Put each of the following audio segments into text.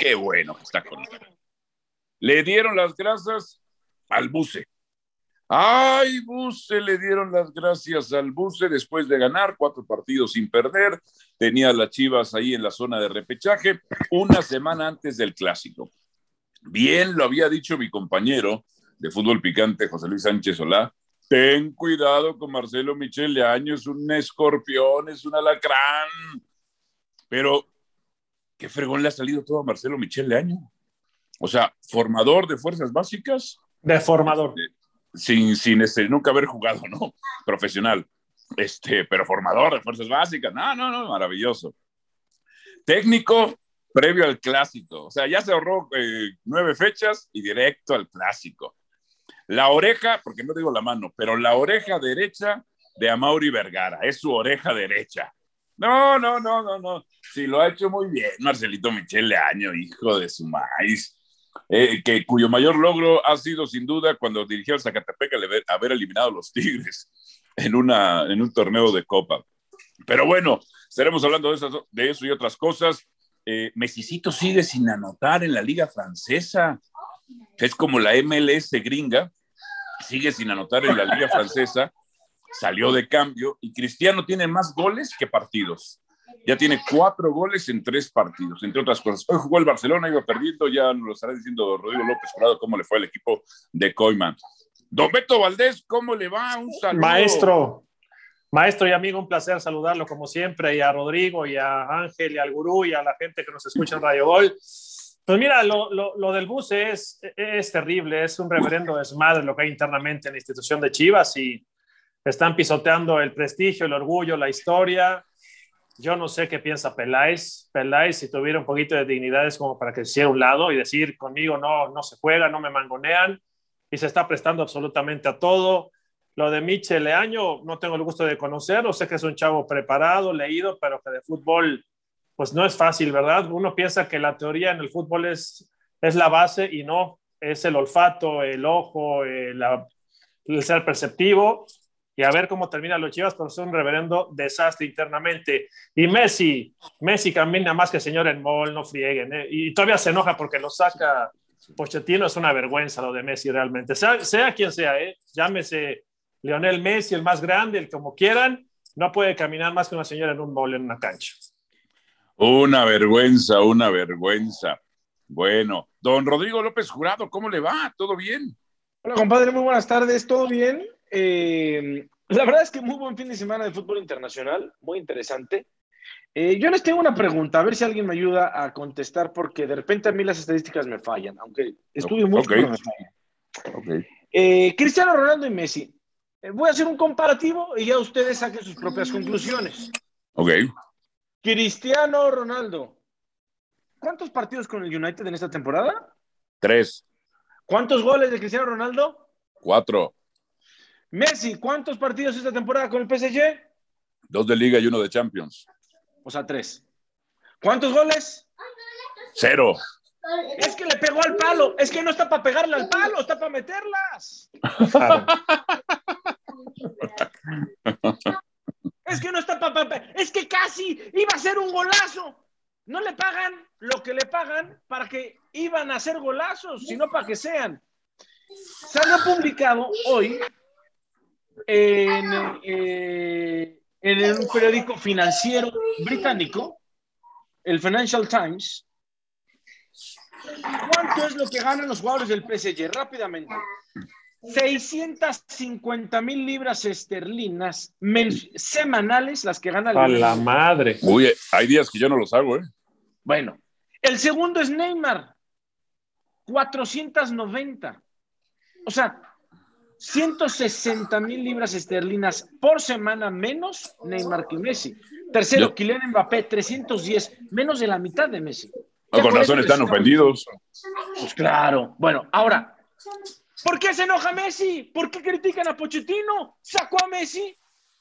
Qué bueno que está con. Le dieron las gracias al Buce. Ay, Buce, le dieron las gracias al Buce después de ganar cuatro partidos sin perder. Tenía las Chivas ahí en la zona de repechaje una semana antes del clásico. Bien lo había dicho mi compañero de fútbol picante, José Luis Sánchez Solá. Ten cuidado con Marcelo Michele Año, es un escorpión, es un alacrán. Pero, ¿qué fregón le ha salido todo a Marcelo Michele Año? O sea, formador de fuerzas básicas. De formador. Este, sin, sin este, nunca haber jugado, ¿no? Profesional. Este, pero formador de fuerzas básicas. No, no, no, maravilloso. Técnico previo al clásico. O sea, ya se ahorró eh, nueve fechas y directo al clásico. La oreja, porque no digo la mano, pero la oreja derecha de Amauri Vergara, es su oreja derecha. No, no, no, no, no. Sí, lo ha hecho muy bien Marcelito Michele Año, hijo de su maíz. Eh, que, cuyo mayor logro ha sido sin duda cuando dirigió al Zacatepec al haber eliminado a los Tigres en, una, en un torneo de Copa. Pero bueno, estaremos hablando de eso, de eso y otras cosas. Eh, Messicito sigue sin anotar en la Liga Francesa, es como la MLS gringa, sigue sin anotar en la Liga Francesa, salió de cambio y Cristiano tiene más goles que partidos. Ya tiene cuatro goles en tres partidos, entre otras cosas. Hoy jugó el Barcelona, iba perdiendo, ya nos lo estará diciendo Rodrigo López Jurado cómo le fue al equipo de Coiman. Don Beto Valdés, ¿cómo le va? Un saludo. Maestro, maestro y amigo, un placer saludarlo como siempre, y a Rodrigo, y a Ángel, y al gurú, y a la gente que nos escucha en Radio Gol. Pues mira, lo, lo, lo, del bus es, es terrible, es un reverendo desmadre lo que hay internamente en la institución de Chivas y están pisoteando el prestigio, el orgullo, la historia. Yo no sé qué piensa Peláez. Peláez, si tuviera un poquito de dignidad, es como para que se hiciera un lado y decir conmigo no, no se juega, no me mangonean y se está prestando absolutamente a todo. Lo de Michel Leaño, no tengo el gusto de conocerlo, sé que es un chavo preparado, leído, pero que de fútbol pues no es fácil, ¿verdad? Uno piensa que la teoría en el fútbol es, es la base y no, es el olfato, el ojo, el, el ser perceptivo y a ver cómo termina los Chivas, pero es un reverendo desastre internamente. Y Messi, Messi camina más que señor en mall, no frieguen, ¿eh? y todavía se enoja porque lo saca Pochettino, es una vergüenza lo de Messi realmente, sea, sea quien sea, ¿eh? llámese Lionel Messi, el más grande, el como quieran, no puede caminar más que una señora en un mall, en una cancha. Una vergüenza, una vergüenza. Bueno, don Rodrigo López Jurado, ¿cómo le va? ¿Todo bien? Hola, compadre, muy buenas tardes, ¿todo bien? Eh, la verdad es que muy buen fin de semana de fútbol internacional, muy interesante. Eh, yo les tengo una pregunta, a ver si alguien me ayuda a contestar, porque de repente a mí las estadísticas me fallan, aunque estudio mucho, okay. pero me fallan. Okay. Eh, Cristiano Ronaldo y Messi. voy a hacer un comparativo y ya ustedes saquen sus propias conclusiones. Ok. Cristiano Ronaldo. ¿Cuántos partidos con el United en esta temporada? Tres. ¿Cuántos goles de Cristiano Ronaldo? Cuatro. Messi, ¿cuántos partidos esta temporada con el PSG? Dos de Liga y uno de Champions. O sea, tres. ¿Cuántos goles? Cero. Es que le pegó al palo. Es que no está para pegarle al palo, está para meterlas. Es que no está papá. Es que casi iba a ser un golazo. No le pagan lo que le pagan para que iban a hacer golazos, sino para que sean. Salió publicado hoy en, eh, en un periódico financiero británico, el Financial Times. ¿Cuánto es lo que ganan los jugadores del PSG? Rápidamente. 650 mil libras esterlinas semanales las que gana el A la madre. Uy, hay días que yo no los hago, ¿eh? Bueno, el segundo es Neymar, 490. O sea, 160 mil libras esterlinas por semana menos Neymar que Messi. Tercero, yo... Kylian Mbappé, 310, menos de la mitad de Messi. No, con razón están ofendidos. Pues claro. Bueno, ahora, ¿Por qué se enoja Messi? ¿Por qué critican a Pochettino? Sacó a Messi,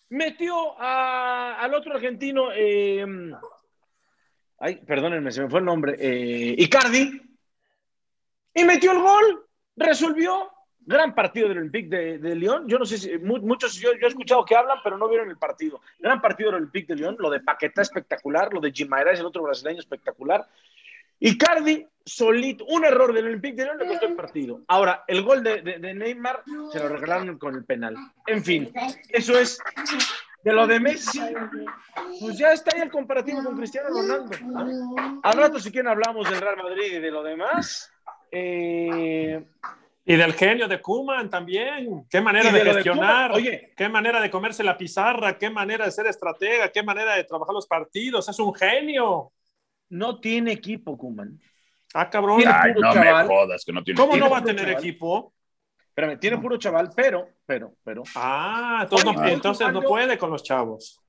metió a, al otro argentino, eh, ay, perdónenme, se me fue el nombre, eh, Icardi, y metió el gol, resolvió. Gran partido del Olympique de, Lyon. Yo no sé si muchos, yo, yo, he escuchado que hablan, pero no vieron el partido. Gran partido del Olympique de Lyon. Lo de Paquetá espectacular, lo de Gimaira es el otro brasileño espectacular. Icardi solito, un error del Olympique de Lyon le costó el partido. Ahora, el gol de, Neymar se lo regalaron con el penal. En fin, eso es de lo de Messi. Pues ya está ahí el comparativo con Cristiano Ronaldo. ¿no? Al rato, si quieren, hablamos del Real Madrid y de lo demás. Eh, y del genio de Kuman también. Qué manera de, de gestionar. De Oye, qué manera de comerse la pizarra, qué manera de ser estratega, qué manera de trabajar los partidos. Es un genio. No tiene equipo, Kuman. Ah, cabrón. Ay, no chaval. me jodas que no tiene ¿Cómo equipo. no va a tener chaval? equipo? Espérame, tiene puro chaval, pero, pero, pero. Ah, entonces, Oye, no, entonces no puede con los chavos.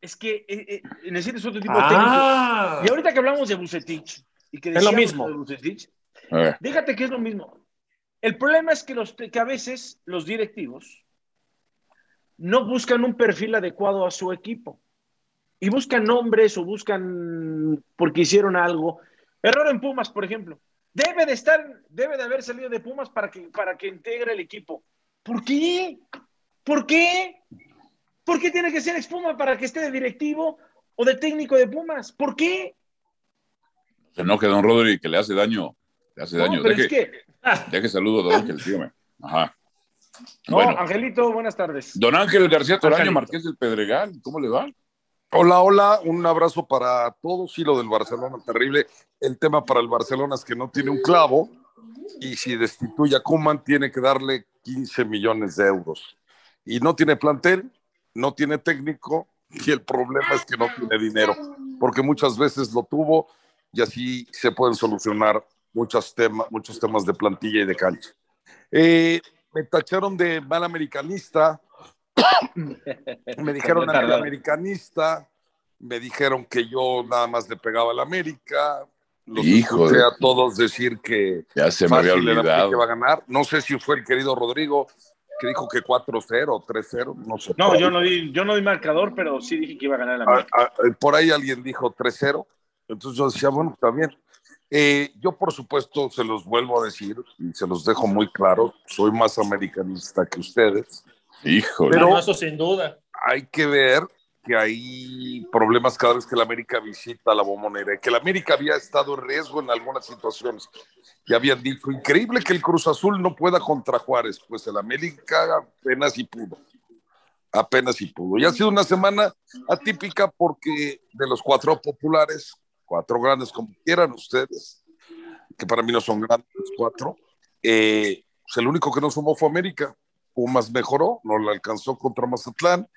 Es que eh, eh, necesitas otro tipo de ah. técnico. Y ahorita que hablamos de Bucetich. Y que es lo mismo. De Bucetich, eh. Dígate que es lo mismo. El problema es que, los, que a veces los directivos no buscan un perfil adecuado a su equipo y buscan nombres o buscan porque hicieron algo. Error en Pumas, por ejemplo. Debe de estar, debe de haber salido de Pumas para que, para que integre el equipo. ¿Por qué? ¿Por qué? ¿Por qué tiene que ser expuma para que esté de directivo o de técnico de Pumas? ¿Por qué? Se enoje don Rodri que le hace daño. Le hace No, daño. pero Deje, es que. deje saludo, don Ángel, dígame. Ajá. No, Bueno, Angelito, buenas tardes. don Ángel García Toraño. Marqués del Pedregal, ¿cómo le va? Hola, hola, un abrazo para todos. Sí, lo del Barcelona, terrible. El tema para el Barcelona es que no tiene un clavo y si destituye a Kuman tiene que darle 15 millones de euros. Y no tiene plantel, no tiene técnico y el problema es que no tiene dinero, porque muchas veces lo tuvo y así se pueden solucionar muchos, temas muchos temas de plantilla y de cancha. Eh, me tacharon de mal americanista, me dijeron americanista, me dijeron que yo nada más le pegaba al América, los Hijo de- a todos decir que Ya se me había el olvidado. va a ganar. No sé si fue el querido Rodrigo que dijo que 4-0, 3-0, no sé. No, yo no di, yo no di marcador, pero sí dije que iba a ganar la Ah, América. ah, eh, por ahí alguien dijo 3-0, entonces yo decía, bueno, está bien. Eh, yo, por supuesto, se los vuelvo a decir y se los dejo muy claro, soy más americanista que ustedes. Híjole. Pero- No, eso sin duda. Hay que ver que hay problemas cada vez que la América visita la bombonera, y que la América había estado en riesgo en algunas situaciones. Y habían dicho, increíble que el Cruz Azul no pueda contra Juárez, pues el América apenas y pudo. Apenas si pudo. Y ha sido una semana atípica porque de los cuatro populares, cuatro grandes como quieran ustedes, que para mí no son grandes los cuatro, eh, pues el único que no sumó fue América. Pumas mejoró, no la alcanzó contra Mazatlán.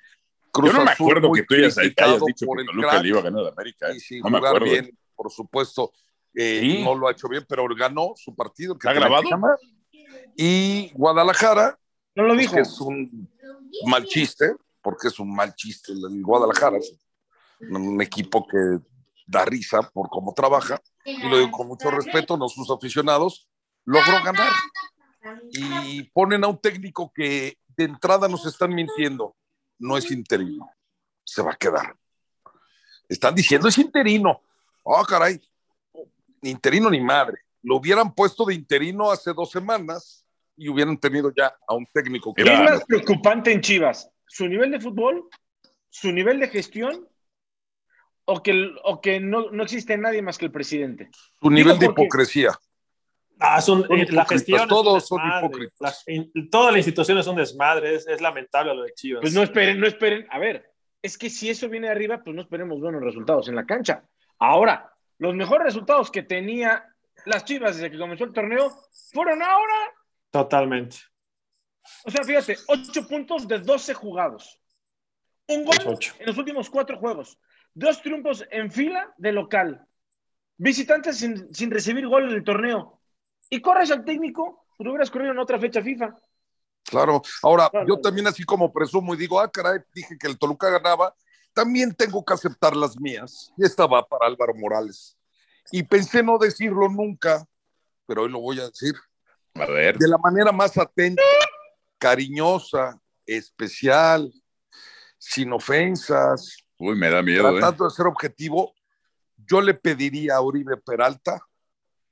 Cruz Yo no me Azul acuerdo que tú hayas, hayas dicho por que el Toluca crack le iba a ganar a América. ¿eh? y sin No me jugar acuerdo. bien, por supuesto. eh, Sí. No lo ha hecho bien, pero ganó su partido. que ¿Está grabado? Y Guadalajara, No lo pues, dijo. que es un mal chiste, porque es un mal chiste el Guadalajara, es un equipo que da risa por cómo trabaja, y lo digo con mucho respeto, no sus aficionados, logró ganar. Y ponen a un técnico que de entrada nos están mintiendo, no es interino, se va a quedar. Están diciendo es interino. Oh, caray, ni interino ni madre. Lo hubieran puesto de interino hace dos semanas y hubieran tenido ya a un técnico que ¿Qué es Era- más preocupante en Chivas? ¿Su nivel de fútbol? ¿Su nivel de gestión? ¿O que, o que no, no existe nadie más que el presidente? su nivel de hipocresía. Ah, son- Son eh, la gestión. todos son hipócritas. La- in- toda la institución es un desmadre. Es, es lamentable lo de Chivas. Pues no esperen, no esperen. A ver, es que si eso viene arriba, pues no esperemos buenos resultados en la cancha. Ahora, los mejores resultados que tenía las Chivas desde que comenzó el torneo fueron ahora. Totalmente. O sea, fíjate, 8 puntos de 12 jugados. Un gol en los últimos cuatro juegos. Dos triunfos en fila de local. Visitantes sin, sin recibir gol en el torneo. Y corres al técnico, pues lo hubieras corrido en otra fecha FIFA. Claro. Ahora, Claro. yo también así como presumo y digo, ah, caray, dije que el Toluca ganaba, también tengo que aceptar las mías. Y esta va para Álvaro Morales. Y pensé no decirlo nunca, pero hoy lo voy a decir. A ver. de la manera más atenta, cariñosa, especial, sin ofensas, Uy, me da miedo, ¿eh? tratando de ser objetivo, yo le pediría a Uribe Peralta,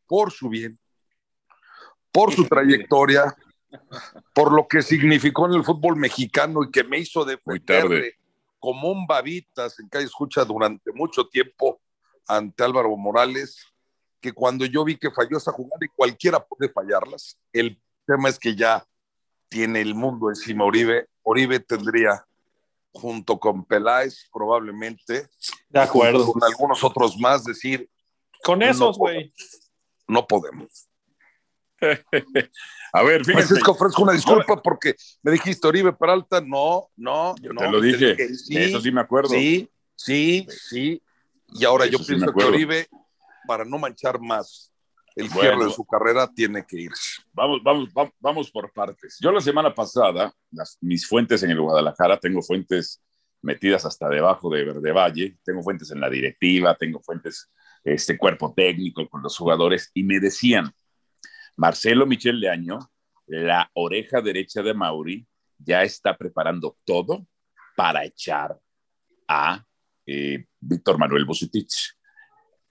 por su bien, por su trayectoria, por lo que significó en el fútbol mexicano y que me hizo defenderle como un babitas en calle escucha durante mucho tiempo ante Álvaro Morales, que cuando yo vi que falló esa jugada y cualquiera puede fallarlas, el tema es que ya tiene el mundo encima Oribe. Oribe tendría, junto con Peláez, probablemente, De acuerdo. con algunos otros más, decir, Con esos, güey. no podemos. A ver, fíjense. Francisco, ofrezco una disculpa porque me dijiste Oribe Peralta, no, no, Yo no, te lo dije. sí, Eso sí me acuerdo. Sí, sí, sí. Y ahora Eso yo sí pienso que. Oribe, para no manchar más el Bueno. cierre de su carrera, tiene que irse. Vamos, vamos, vamos, vamos por partes. Yo la semana pasada, las, mis fuentes en el Guadalajara, tengo fuentes metidas hasta debajo de Verde Valle, tengo fuentes en la directiva, tengo fuentes, este cuerpo técnico con los jugadores, y me decían, Marcelo Michel Leaño, la oreja derecha de Mauri, ya está preparando todo para echar a eh, Víctor Manuel Bucetich.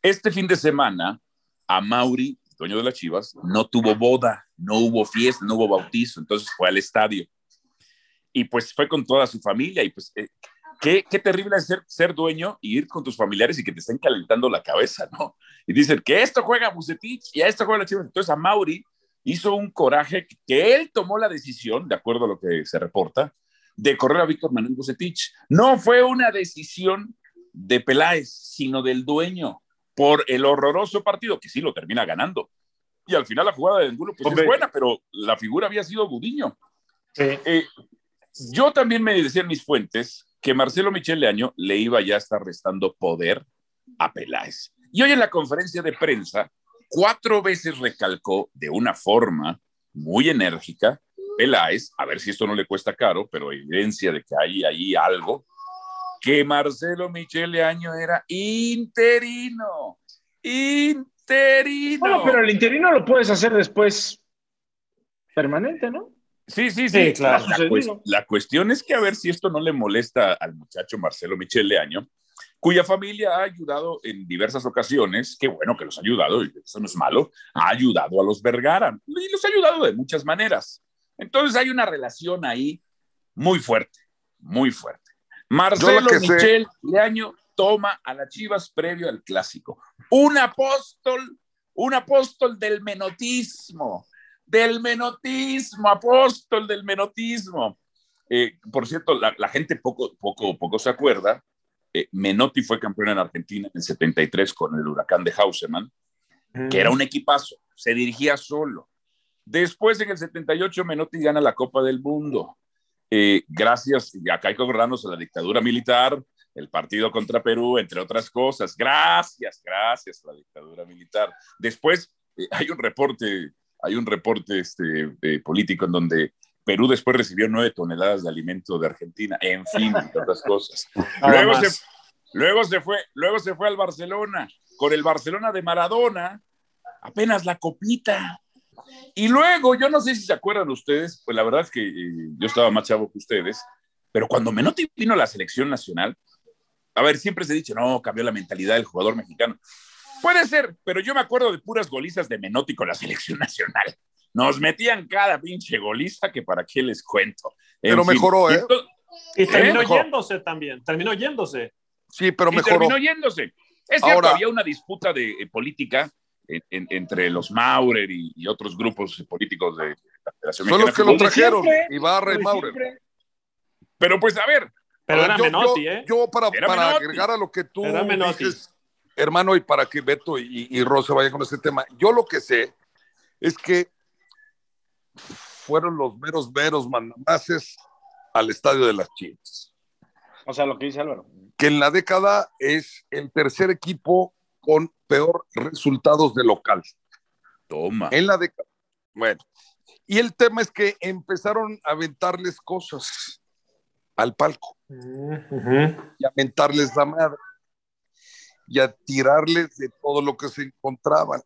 Este fin de semana, a Mauri, dueño de las Chivas, no tuvo boda, no hubo fiesta, no hubo bautizo, entonces fue al estadio. Y pues fue con toda su familia y pues eh, qué, terrible es ser, ser dueño y ir con tus familiares y que te estén calentando la cabeza, ¿no? Y dicen que esto juega Bucetich y a esto juega las Chivas. Entonces a Mauri hizo un coraje que él tomó la decisión, de acuerdo a lo que se reporta, de correr a Víctor Manuel Bucetich. No fue una decisión de Peláez, sino del dueño por el horroroso partido, que sí lo termina ganando. Y al final la jugada de Angulo pues Hombre. es buena, pero la figura había sido Gudiño. Sí. Eh, yo también me decían mis fuentes que Marcelo Michel Leaño le iba ya a estar restando poder a Peláez. Y hoy en la conferencia de prensa, cuatro veces recalcó de una forma muy enérgica Peláez, a ver si esto no le cuesta caro, pero evidencia de que hay ahí algo, que Marcelo Michel Leaño era interino. Interino. Bueno, pero el interino lo puedes hacer después permanente, ¿no? Sí, sí, sí, Sí, claro. La, la cues- la cuestión es que a ver si esto no le molesta al muchacho Marcelo Michel Leaño, cuya familia ha ayudado en diversas ocasiones, qué bueno que los ha ayudado, eso no es malo, ha ayudado a los Vergara y los ha ayudado de muchas maneras. Entonces hay una relación ahí muy fuerte, muy fuerte. Marcelo sé- Michel Leaño toma a las Chivas previo al clásico. Un apóstol, un apóstol del menotismo, del menotismo, apóstol del menotismo. Eh, por cierto, la, la gente poco, poco, poco se acuerda. eh, Menotti fue campeón en Argentina en el 73 con el huracán de Hausemann, que era un equipazo, se dirigía solo. Después, en el 78, Menotti gana la Copa del Mundo. Eh, gracias, y acá hay que acordarnos la dictadura militar, el partido contra Perú, entre otras cosas. Gracias, gracias a la dictadura militar. Después, eh, hay un reporte, hay un reporte este, eh, político en donde Perú después recibió nueve toneladas de alimento de Argentina, en fin, entre otras cosas. Luego se, luego, se fue, luego se fue al Barcelona, con el Barcelona de Maradona, apenas la copita. Y luego, yo no sé si se acuerdan ustedes, pues la verdad es que eh, yo estaba más chavo que ustedes, pero cuando Menotti vino a la selección nacional, a ver, siempre se ha dicho, no, cambió la mentalidad del jugador mexicano. Puede ser, pero yo me acuerdo de puras golizas de Menotti con la selección nacional. Nos metían cada pinche goliza que para qué les cuento. En Pero fin, mejoró, y ¿eh? entonces- Y terminó Mejor. yéndose también, terminó yéndose. Sí, pero y mejoró. terminó yéndose. Es cierto, Ahora- había una disputa de eh, política en- en- entre los Maurer y, y otros grupos políticos de la Federación Son los que lo trajeron, siempre, Ibarra y Maurer. siempre. Pero pues a ver, Pero A era ver, yo- Menotti, yo, ¿eh? Yo, para, Era para agregar a lo que tú Era dices, hermano, y para que Beto y, y Rosa vayan con este tema, yo lo que sé es que fueron los meros, meros mandamases al estadio de las Chivas, O sea, lo que dice Álvaro. que en la década es el tercer equipo con peor resultados de local. toma. En la década. Bueno, y el tema es que empezaron a aventarles cosas al palco. Y a mentarles la madre y a tirarles de todo lo que se encontraban.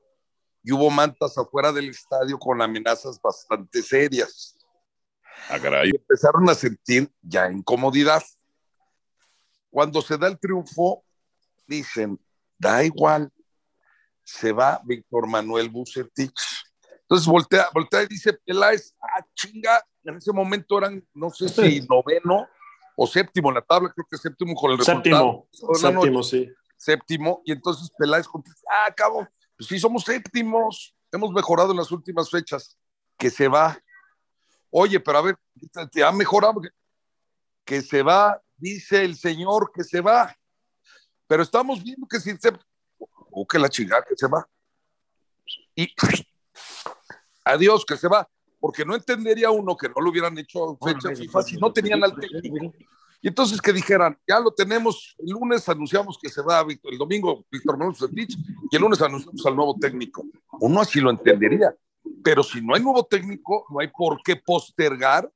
Y hubo mantas afuera del estadio con amenazas bastante serias. Ah, caray. Y empezaron a sentir ya incomodidad. Cuando se da el triunfo, dicen, da igual, se va Víctor Manuel Bucetich. Entonces voltea, voltea y dice Peláez, ah, chinga, en ese momento eran, no sé si noveno o séptimo en la tabla, creo que séptimo con el resultado. Séptimo, de la noche séptimo, sí. séptimo, y entonces Peláez contesta, ah, cabo, Pues sí, somos séptimos, hemos mejorado en las últimas fechas. Que se va. Oye, pero a ver, te ha mejorado. Que se va, dice el señor que se va. Pero estamos viendo que si se. O que la chingada que se va. Y adiós, que se va. Porque no entendería uno que no lo hubieran hecho fecha FIFA si no tenían al técnico. Y entonces que dijeran, ya lo tenemos, el lunes anunciamos que se va, el domingo Víctor Manuel Fertich, y el lunes anunciamos al nuevo técnico. Uno así lo entendería. Pero si no hay nuevo técnico, no hay por qué postergar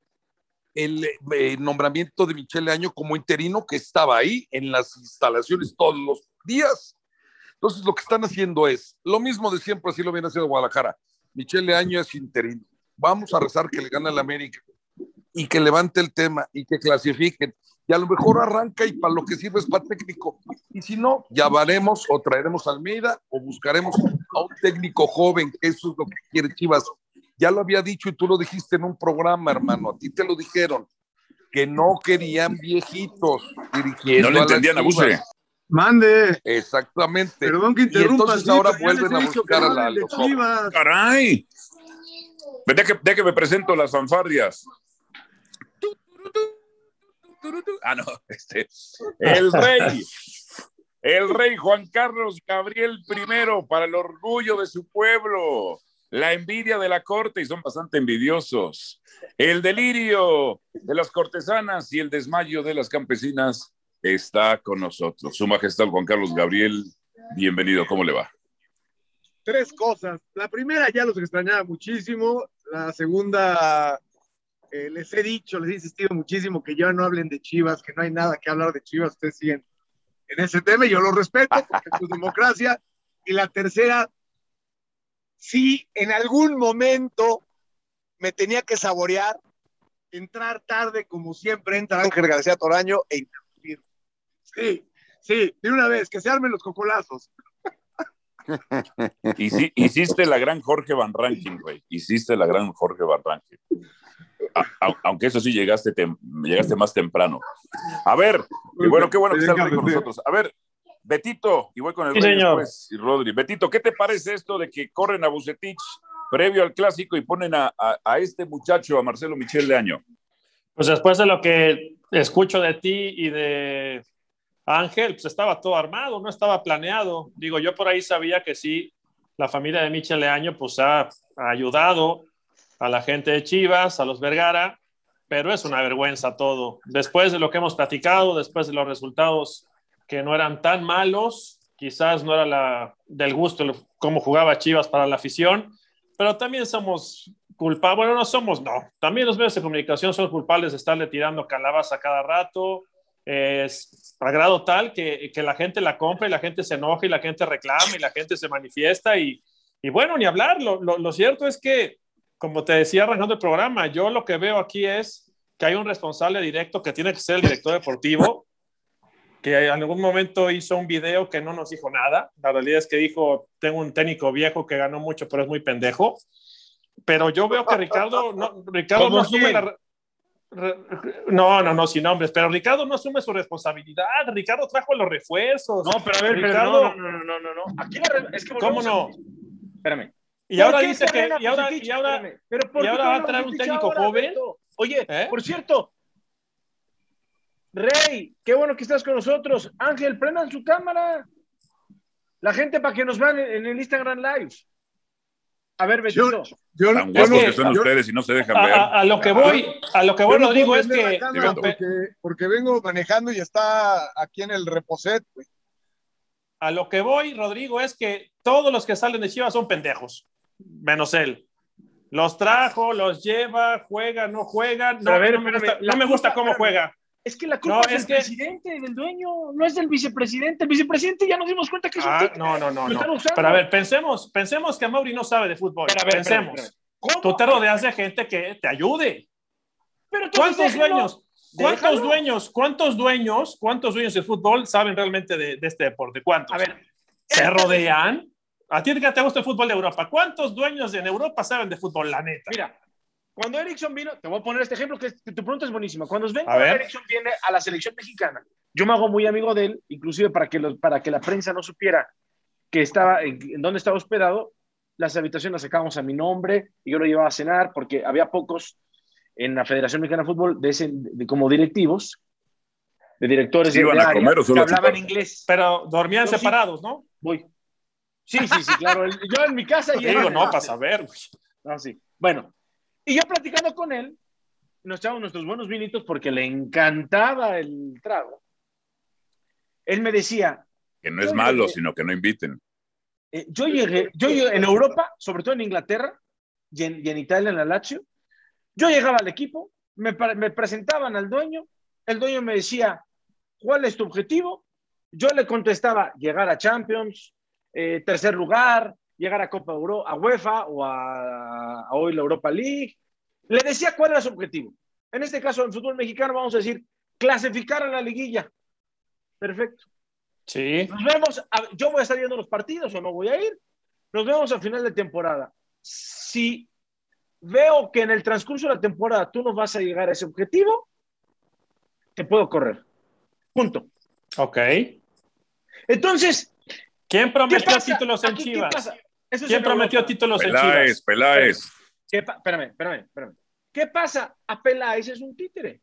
el, eh, nombramiento de Michele Año como interino que estaba ahí en las instalaciones todos los días. Entonces lo que están haciendo es lo mismo de siempre, así lo viene haciendo Guadalajara. Michele Año es interino. Vamos a rezar que le gane al América y que levante el tema y que clasifiquen y a lo mejor arranca y para lo que sirve es para técnico. Y si no, llamaremos o traeremos a Almeida o buscaremos a un técnico joven, eso es lo que quiere Chivas. Ya lo había dicho y tú lo dijiste en un programa, hermano, a ti te lo dijeron, que no querían viejitos dirigiendo. No le entendían a Buse. Mande. Exactamente. Perdón que interrumpa. Y entonces ahora vuelven a buscar a la los ¡Caray! De que, me presento las fanfarrias. Ah, no, este. El rey. El rey Juan Carlos Gabriel I para el orgullo de su pueblo. La envidia de la corte, y son bastante envidiosos. El delirio de las cortesanas y el desmayo de las campesinas está con nosotros. Su Majestad Juan Carlos Gabriel, bienvenido, ¿cómo le va? Tres cosas. La primera ya los extrañaba muchísimo. La segunda, eh, les he dicho, les he insistido muchísimo que ya no hablen de Chivas, que no hay nada que hablar de Chivas, ustedes siguen en ese tema y yo lo respeto porque es su democracia. Y la tercera, si en algún momento me tenía que saborear, entrar tarde como siempre entra Ángel García Toraño e interrumpir. Sí, sí, de una vez, que se armen los cocolazos. Hiciste la gran Jorge Van Ranking, güey. Hiciste la gran Jorge Van Ranking. aunque eso sí llegaste, llegaste más temprano. A ver, y bueno, qué bueno que estás con nosotros. A ver, Betito, y voy con el señor. y Rodri. Betito, ¿qué te parece esto de que corren a Bucetich previo al clásico y ponen a, a, este muchacho, a Marcelo Michel de Año? Pues después de lo que escucho de ti y de Ángel, pues estaba todo armado, no estaba planeado. Digo, yo por ahí sabía que sí, la familia de Michel Leaño pues ha, ayudado a la gente de Chivas, a los Vergara, pero es una vergüenza todo. Después de lo que hemos platicado, después de los resultados que no eran tan malos, quizás no era la, del gusto cómo jugaba Chivas para la afición, pero también somos culpables, bueno, no somos, no, también los medios de comunicación son culpables de estarle tirando calabaza cada rato, es a grado tal que, que, la gente la compra y la gente se enoja y la gente reclama y la gente se manifiesta y, y bueno, ni hablar. Lo, lo, cierto es que, como te decía arrancando el programa, yo lo que veo aquí es que hay un responsable directo que tiene que ser el director deportivo, que en algún momento hizo un video que no nos dijo nada. La realidad es que dijo, tengo un técnico viejo que ganó mucho, pero es muy pendejo. Pero yo veo que Ricardo no, Ricardo no asume la, no, no, no, sin nombres, pero Ricardo no asume su responsabilidad. Ricardo trajo los refuerzos. No, pero a ver, Ricardo... no, no, no, no, no, Aquí es que ¿Cómo no? Espérame. Y ahora dice que. Y ahora, y ahora, ¿Pero y ahora va a traer un técnico joven. Oye, ¿Eh? por cierto, Rey, qué bueno que estás con nosotros. Ángel, prendan su cámara. La gente para que nos vean en el Instagram Live. A ver, Betito. Yo, Tan guapos que son ustedes y no se dejan ver. A, lo que voy, a lo que voy, lo digo es que. Porque, porque, vengo manejando y está aquí en el reposet. A lo que voy, Rodrigo, es que todos los que salen de Chivas son pendejos, menos él. Los trajo, los lleva, juega, no juega. No, ver, no, me, gusta, no me gusta cómo juega. Es que la culpa es, del presidente, del dueño, no es del vicepresidente. El vicepresidente ya nos dimos cuenta que es ah, No, no, no. no. Pero a ver, pensemos, pensemos que Mauri no sabe de fútbol. Pero a ver, pensemos. Tú te rodeas de gente que te ayude. Pero ¿Cuántos dueños? ¿Cuántos dueños? ¿Cuántos dueños? ¿Cuántos dueños de fútbol saben realmente de, de este deporte? ¿Cuántos? A ver, ¿se rodean? A ti que te gusta el fútbol de Europa. ¿Cuántos dueños en Europa saben de fútbol? La neta. Mira, cuando Erickson vino, te voy a poner este ejemplo que, tu pregunta es buenísima. Cuando Erickson viene a la selección mexicana, yo me hago muy amigo de él, inclusive para que, para que la prensa no supiera. que estaba, en, en donde estaba hospedado, las habitaciones las sacábamos a mi nombre y yo lo llevaba a cenar porque había pocos en la Federación Mexicana de Fútbol de, ese, de como directivos, de directores ¿Sí de, iban de a área, comer o solo que hablaban inglés. Pero dormían Yo sí. separados, ¿no? Voy. Sí, sí, sí, claro. el- Yo en mi casa y Digo, no, para saber. No, sí. Bueno, y yo platicando con él, nos echábamos nuestros buenos vinitos porque le encantaba el trago. Él me decía, Que no es malo, sino que no inviten. eh, yo llegué, yo llegué en Europa, sobre todo en Inglaterra y en, y en Italia, en la Lazio, yo llegaba al equipo, me, me presentaban al dueño, el dueño me decía, ¿cuál es tu objetivo? Yo le contestaba, llegar a Champions, eh, tercer lugar, llegar a Copa Euro, a UEFA o a, a hoy la Europa League. Le decía cuál era su objetivo. En este caso, en fútbol mexicano, vamos a decir, clasificar a la liguilla. Perfecto. Sí. Nos vemos, a- yo voy a estar viendo los partidos o no voy a ir. Nos vemos al final de temporada. Si veo que en el transcurso de la temporada tú no vas a llegar a ese objetivo, te puedo correr. Punto. Ok. Entonces, ¿Quién ¿qué prometió títulos en Aquí, ¿qué Chivas? Eso es ¿Quién en prometió Europa. títulos en Peláez, Chivas? Peláez. ¿Qué pa- espérame, espérame, espérame. ¿Qué pasa? A Peláez es un títere.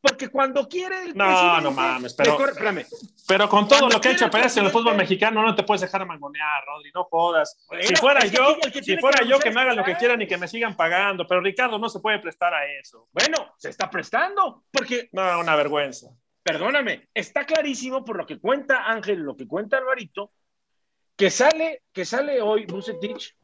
Porque cuando quiere el No, no mames, pero- corre- espérame. Pero con todo Cuando lo que ha hecho Pérez en el fútbol mexicano, no te puedes dejar mangonear, Rodri, no jodas. Bueno, si fuera que yo, que si fuera que yo, que me hagan lo que quieran y Peláez. que me sigan pagando, pero Ricardo no se puede prestar a eso. Bueno, se está prestando. Porque No, una vergüenza. perdóname, está clarísimo por lo que cuenta Ángel, lo que cuenta Alvarito, que sale, que sale hoy Bucetich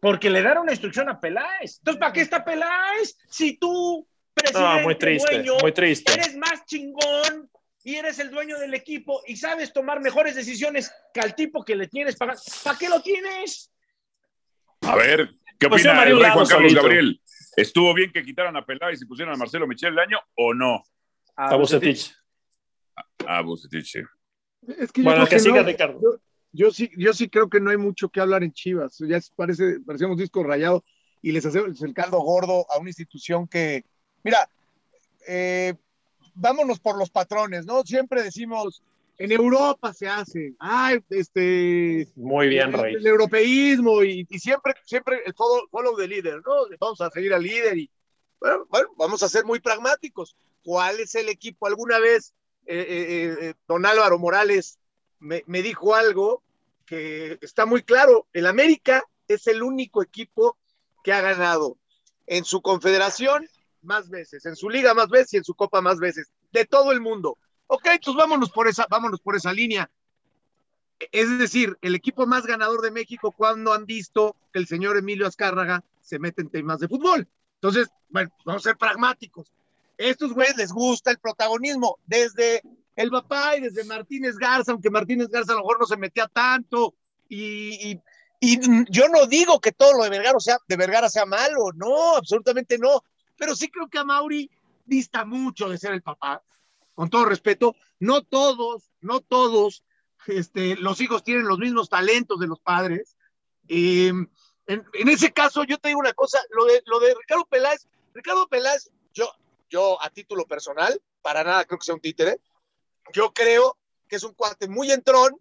porque le dieron una instrucción a Peláez. Entonces, ¿para qué está Peláez? Si tú, presidente, No, muy triste, dueño, muy triste. eres más chingón y eres el dueño del equipo y sabes tomar mejores decisiones que al tipo que le tienes pagado, ¿para qué lo tienes? A ver, ¿qué Pues opina el rey Juan Carlos solito. Gabriel? ¿Estuvo bien que quitaran a Peláez y pusieran a Marcelo Michel el año o no? A Bucetich. Ah, Bucetich, sí. Es que yo Bueno, que que siga no. Ricardo. Yo, yo sí, yo sí creo que no hay mucho que hablar en Chivas. Ya parece, parecemos disco rayado y les hacemos el caldo gordo a una institución que, mira, eh, vámonos por los patrones, ¿no? Siempre decimos, en Europa se hace, ay, este, Muy bien, el, Rey. el europeísmo y, y siempre, siempre el follow, follow the leader, ¿no? Vamos a seguir al líder y, bueno, bueno, vamos a ser muy pragmáticos. ¿Cuál es el equipo? Alguna vez eh, eh, eh, don Álvaro Morales me, me dijo algo que está muy claro. El América es el único equipo que ha ganado en su confederación más veces, en su liga más veces y en su copa más veces, de todo el mundo. Ok, pues vámonos por esa, vámonos por esa línea. Es decir, el equipo más ganador de México, cuando han visto que el señor Emilio Azcárraga se mete en temas de fútbol. Entonces, bueno, vamos a ser pragmáticos. Estos güeyes les gusta el protagonismo, desde el papá y desde Martínez Garza, aunque Martínez Garza a lo mejor no se metía tanto, y, y, y yo no digo que todo lo de Vergara sea, de sea malo, no, absolutamente no, pero sí creo que a Mauri dista mucho de ser el papá, con todo respeto, no todos, no todos, este, los hijos tienen los mismos talentos de los padres. Eh, en, en, ese caso, yo te digo una cosa, lo de, lo de Ricardo Peláez, Ricardo Peláez, yo, yo a título personal, para nada creo que sea un títere, yo creo que es un cuate muy entrón,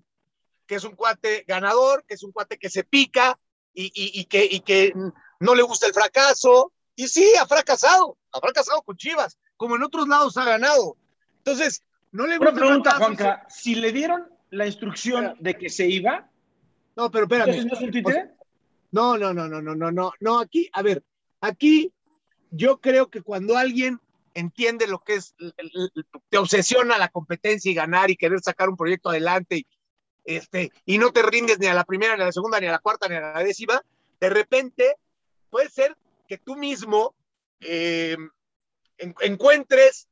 que es un cuate ganador, que es un cuate que se pica y, y, y, que, y que no le gusta el fracaso. Y sí, ha fracasado, ha fracasado con Chivas, como en otros lados ha ganado. Entonces, no le Una gusta pregunta, el fracaso, Juanca. Si le dieron la instrucción de que se iba, No, pero espérame. ¿entonces no es un títere? No, no, no, no, no, no, no, no, aquí, a ver, aquí yo creo que cuando alguien entiende lo que es, te obsesiona la competencia y ganar y querer sacar un proyecto adelante y, este, y no te rindes ni a la primera, ni a la segunda, ni a la cuarta, ni a la décima, de repente puede ser que tú mismo eh, en, encuentres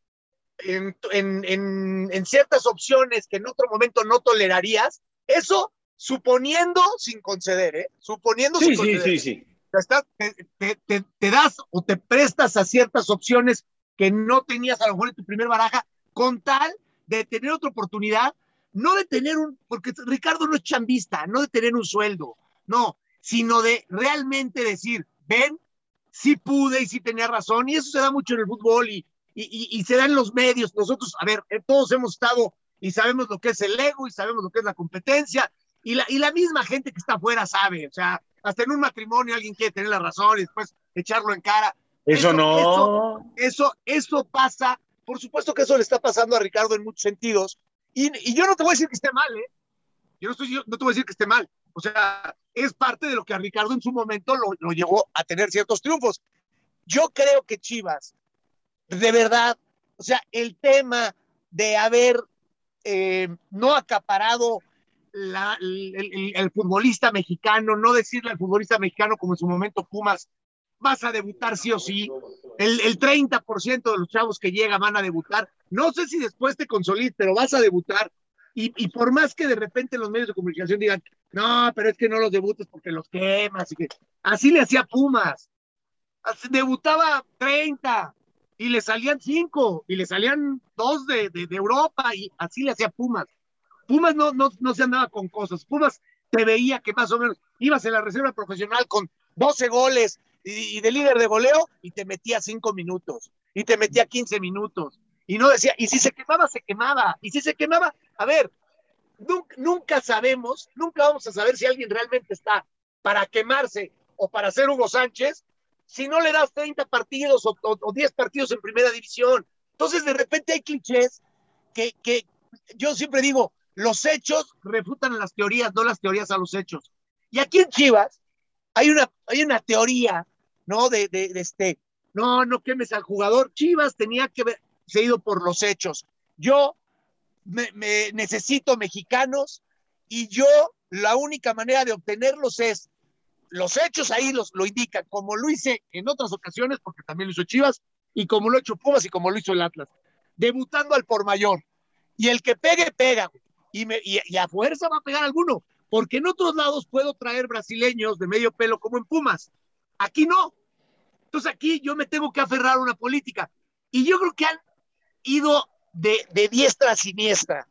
en, en, en, en, ciertas opciones que en otro momento no tolerarías, eso suponiendo sin conceder, ¿eh? Suponiendo sí, sin sí, conceder. sí, sí. Te, te, te, te, das o te prestas a ciertas opciones que no tenías a lo mejor en tu primer baraja, con tal de tener otra oportunidad, no de tener un, porque Ricardo no es chambista, no de tener un sueldo, no, sino de realmente decir, ven, sí pude y sí tenía razón, y eso se da mucho en el fútbol y, y, se da en los medios. Nosotros, a ver, eh, todos hemos estado y sabemos lo que es el ego y sabemos lo que es la competencia Y la, y la misma gente que está afuera sabe, o sea, hasta en un matrimonio alguien quiere tener la razón y después echarlo en cara. Eso, Eso- no. Eso, eso pasa, por supuesto que eso le está pasando a Ricardo en muchos sentidos. Y, y yo no te voy a decir que esté mal, ¿eh? Yo no, estoy, yo no te voy a decir que esté mal. O sea, es parte de lo que a Ricardo en su momento lo, lo llevó a tener ciertos triunfos. Yo creo que Chivas, de verdad, o sea, el tema de haber eh, no acaparado la- el, el- el futbolista mexicano, no decirle al futbolista mexicano como en su momento Pumas, vas a debutar sí o sí. El, el 30% de los chavos que llegan van a debutar. No sé si después te consolides, pero vas a debutar. Y, y por más que de repente los medios de comunicación digan, no, pero es que no los debutes porque los quemas. Y que... Así le hacía Pumas. Debutaba 30 y le salían 5 y le salían 2 de, de, de Europa y así le hacía Pumas. Pumas no, no, no se andaba con cosas. Pumas te veía que más o menos ibas en la reserva profesional con 12 goles y, y de líder de goleo y te metía 5 minutos y te metía 15 minutos. Y no decía, y si se quemaba, se quemaba. Y si se quemaba, a ver, nunca, nunca sabemos, nunca vamos a saber si alguien realmente está para quemarse o para ser Hugo Sánchez si no le das 30 partidos o, o- o 10 partidos en primera división. Entonces, de repente hay clichés que, que yo siempre digo, los hechos refutan las teorías, no las teorías a los hechos. Y aquí en Chivas hay una, hay una teoría, ¿no? De, de, este, no, no quemes al jugador. Chivas tenía que haber ido por los hechos. Yo me, necesito mexicanos y yo la única manera de obtenerlos es los hechos ahí los, lo indican, como lo hice en otras ocasiones, porque también lo hizo Chivas, y como lo hecho Pumas y como lo hizo el Atlas, debutando al por mayor. Y el que pegue, pega. Y, me, y a fuerza va a pegar alguno, porque en otros lados puedo traer brasileños de medio pelo como en Pumas. Aquí no. Entonces aquí yo me tengo que aferrar a una política. Y yo creo que han ido de, diestra a siniestra,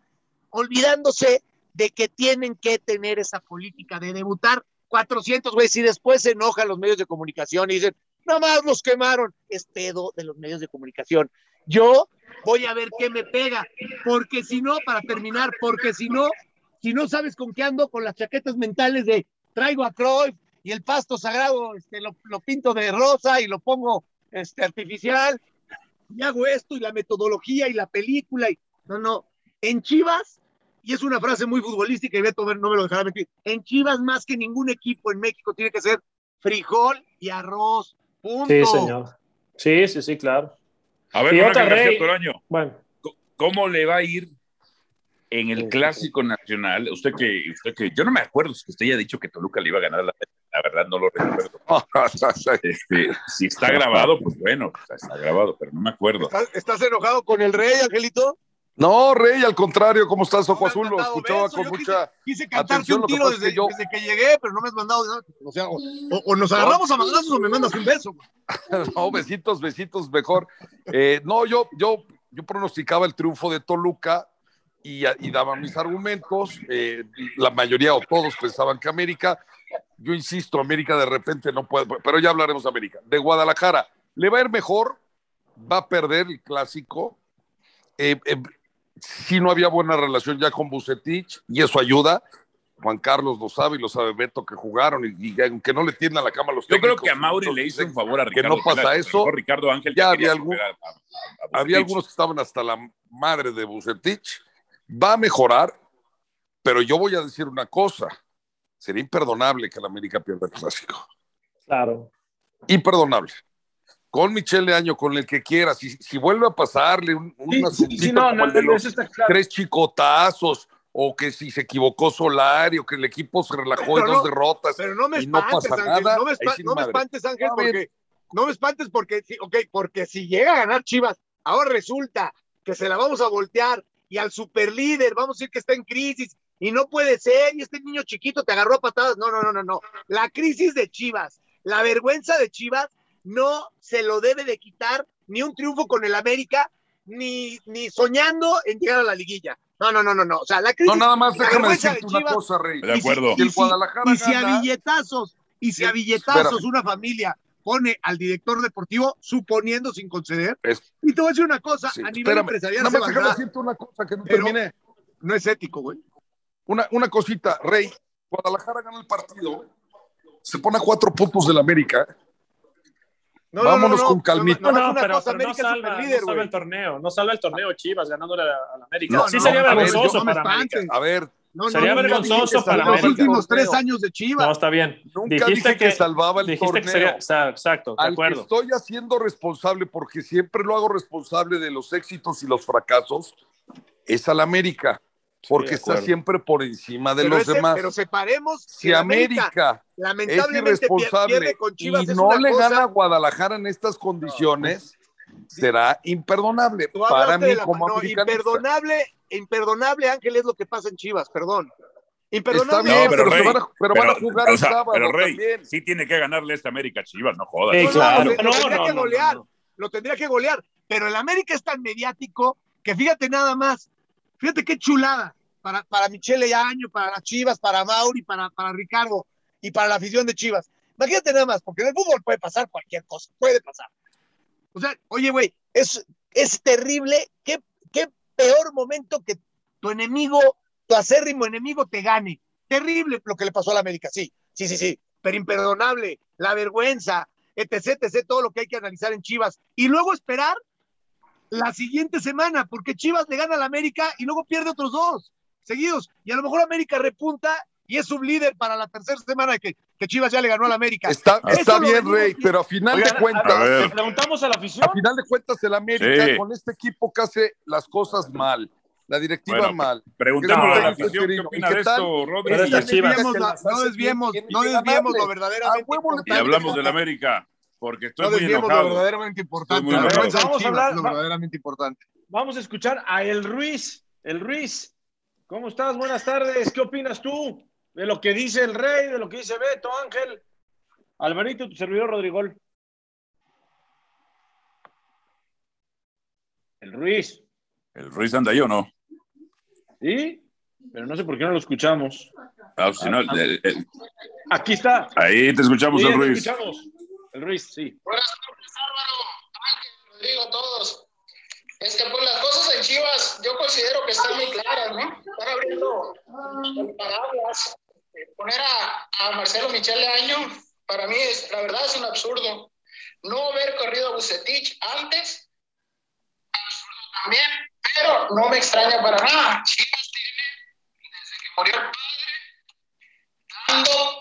olvidándose de que tienen que tener esa política de debutar 400 güeyes y después se enojan los medios de comunicación y dicen, nada más los quemaron. Es pedo de los medios de comunicación. Yo voy a ver qué me pega, porque si no, para terminar, porque si no, si no sabes con qué ando, con las chaquetas mentales de traigo a Cruyff y el pasto sagrado, este, lo, lo pinto de rosa y lo pongo este, artificial, y hago esto y la metodología y la película. Y... No, no. En Chivas, y es una frase muy futbolística y Beto no me lo dejará mentir, en Chivas más que ningún equipo en México tiene que ser frijol y arroz. Punto. Sí, señor. Sí, sí, sí, claro. A ver, otra rey- Toraño, Bueno, ¿cómo le va a ir en el clásico nacional? Usted que, usted que, yo no me acuerdo si usted ya ha dicho que Toluca le iba a ganar la, la verdad no lo recuerdo. Este, si está grabado, pues bueno, está grabado, pero no me acuerdo. ¿Estás, estás enojado con el rey, Angelito? No, Rey, al contrario, ¿cómo estás, Ojo No Azul? Lo escuchaba beso, con yo mucha. Quise cantarte Atención, un tiro desde que yo- desde que llegué, pero no me has mandado nada. O sea, o, o- o nos agarramos a madrazos o me mandas un beso. No, besitos, besitos, mejor. Eh, no, yo, yo, yo pronosticaba el triunfo de Toluca y, y daba mis argumentos. eh, la mayoría o todos pensaban que América, yo insisto, América de repente no puede, pero ya hablaremos de América. De Guadalajara, le va a ir mejor, va a perder el clásico. Eh, eh, si no había buena relación ya con Bucetich y eso ayuda. Juan Carlos lo sabe y lo sabe Beto que jugaron y, y aunque no le tiendan la cama a los Yo creo que a Mauri le hizo un favor a que Ricardo. no pasa eso. Ricardo Ángel Ya había algún- volver a- a- a Había Bucetich. algunos que estaban hasta la madre de Bucetich. Va a mejorar, pero yo voy a decir una cosa. Sería imperdonable que la América pierda el clásico. claro. Imperdonable. Con Michele Año, con el que quiera. Si, si vuelve a pasarle un, un Sí, sí, asuntito sí, no, como no, el de no, los eso está claro. tres chicotazos, o que si se equivocó Solari, o que el equipo se relajó en dos derrotas. Pero no me Y no espantes, pasa Ángel. nada, no me, ahí espa- sí, no me espantes, Ángel, porque no me espantes porque sí, ok, porque si llega a ganar Chivas, ahora resulta que se la vamos a voltear y al superlíder vamos a decir que está en crisis y no puede ser y este niño chiquito te agarró a patadas. No, no, no, no, no. La crisis de Chivas, la vergüenza de Chivas no se lo debe de quitar ni un triunfo con el América ni ni soñando en llegar a la liguilla. No, no, no, no, no. O sea, la crisis No, nada más déjame vergüenza decirte de una Chivas- cosa, Rey. De y si- acuerdo. Si el y si- Guadalajara y si a billetazos, y si a billetazos espérame. una familia pone al director deportivo, suponiendo sin conceder. Es- Y te voy a decir una cosa, Sí, a nivel espérame, empresarial Nada más déjame decirte una cosa que no Pero- terminé. no es ético, güey. Una, una cosita, Rey. Guadalajara gana el partido, se pone a cuatro puntos del América. No, Vámonos no, no, con no, calmita. no, No, no, no, una pero, cosa, pero no, salva, superlíder, no salva el torneo, no salva el torneo Chivas ganándole a la América. No, sí no, sería vergonzoso para América. A ver, No, no, Sería no, no, vergonzoso que para Los América. últimos tres años de Chivas. No, está bien. nunca Dijiste dije que, salvaba el dijiste torneo. que sería, exacto, de Al que acuerdo. estoy haciendo responsable, porque siempre lo hago responsable de los éxitos y los fracasos, es al América, porque está siempre por encima de pero, los ese- demás. pero separemos si que América, América es irresponsable con Chivas y es no le cosa- gana a Guadalajara en estas condiciones, será imperdonable para mí la- como no, americanista. imperdonable, imperdonable, Ángel, es lo que pasa en Chivas, perdón. Está Imperdonable. bien, No, pero, pero Rey, van a, pero van a jugar o el sábado pero Rey, también. sí tiene que ganarle esta América Chivas, no jodas. Sí, No, no, claro. lo, tendría no, que no, golear, no. lo tendría que golear, pero el América es tan mediático que fíjate nada más, fíjate qué chulada para, para Michele Año, para las Chivas, para Mauri, para, para Ricardo y para la afición de Chivas. Imagínate nada más, porque en el fútbol puede pasar cualquier cosa, puede pasar. O sea, oye, güey, es, es terrible, qué, qué peor momento que tu enemigo, tu acérrimo enemigo te gane. Terrible lo que le pasó a la América, sí, sí, sí, sí, pero imperdonable, la vergüenza, etc, etc, todo lo que hay que analizar en Chivas. Y luego esperar la siguiente semana, porque Chivas le gana a la América y luego pierde otros dos seguidos. Y a lo mejor América repunta y es sublíder para la tercera semana que, que Chivas ya le ganó a la América. Está, está bien, Rey, pero a final Oigan, de cuentas, a ver. Preguntamos a la afición. a final de cuentas, el América Sí. con este equipo que hace las cosas mal, la directiva Bueno, mal. Preguntémosle a la No, afición qué opina ¿y de esto, Rodri. Chivas. desviemos, no desviemos, no desviemos lo verdaderamente y hablamos del América, porque estoy No muy desviemos lo enojado. verdaderamente importante. muy enojado. Vamos a hablar- lo verdaderamente importante. Vamos a escuchar a El Ruiz. El Ruiz, ¿cómo estás? Buenas tardes. ¿Qué opinas tú de lo que dice el Rey, de lo que dice Beto, Ángel? Alvarito, tu servidor Rodrigol. El Ruiz, ¿El Ruiz anda ahí o no? ¿sí? Pero no sé por qué no lo escuchamos. Ah, si no, el- el- Aquí está. ahí te escuchamos, Sí, el te Ruiz. escuchamos. El Ruiz, sí. Buenas tardes, Álvaro, Ángel, Rodrigo, todos. Este, pues las cosas en Chivas, yo considero que están muy claras, ¿no? Están abriendo paraguas. Poner a, a Marcelo Michele Año, para mí, es, la verdad, es un absurdo. No haber corrido a Bucetich antes, absurdo también, pero no me extraña para nada. Chivas tiene, desde que murió el padre, dando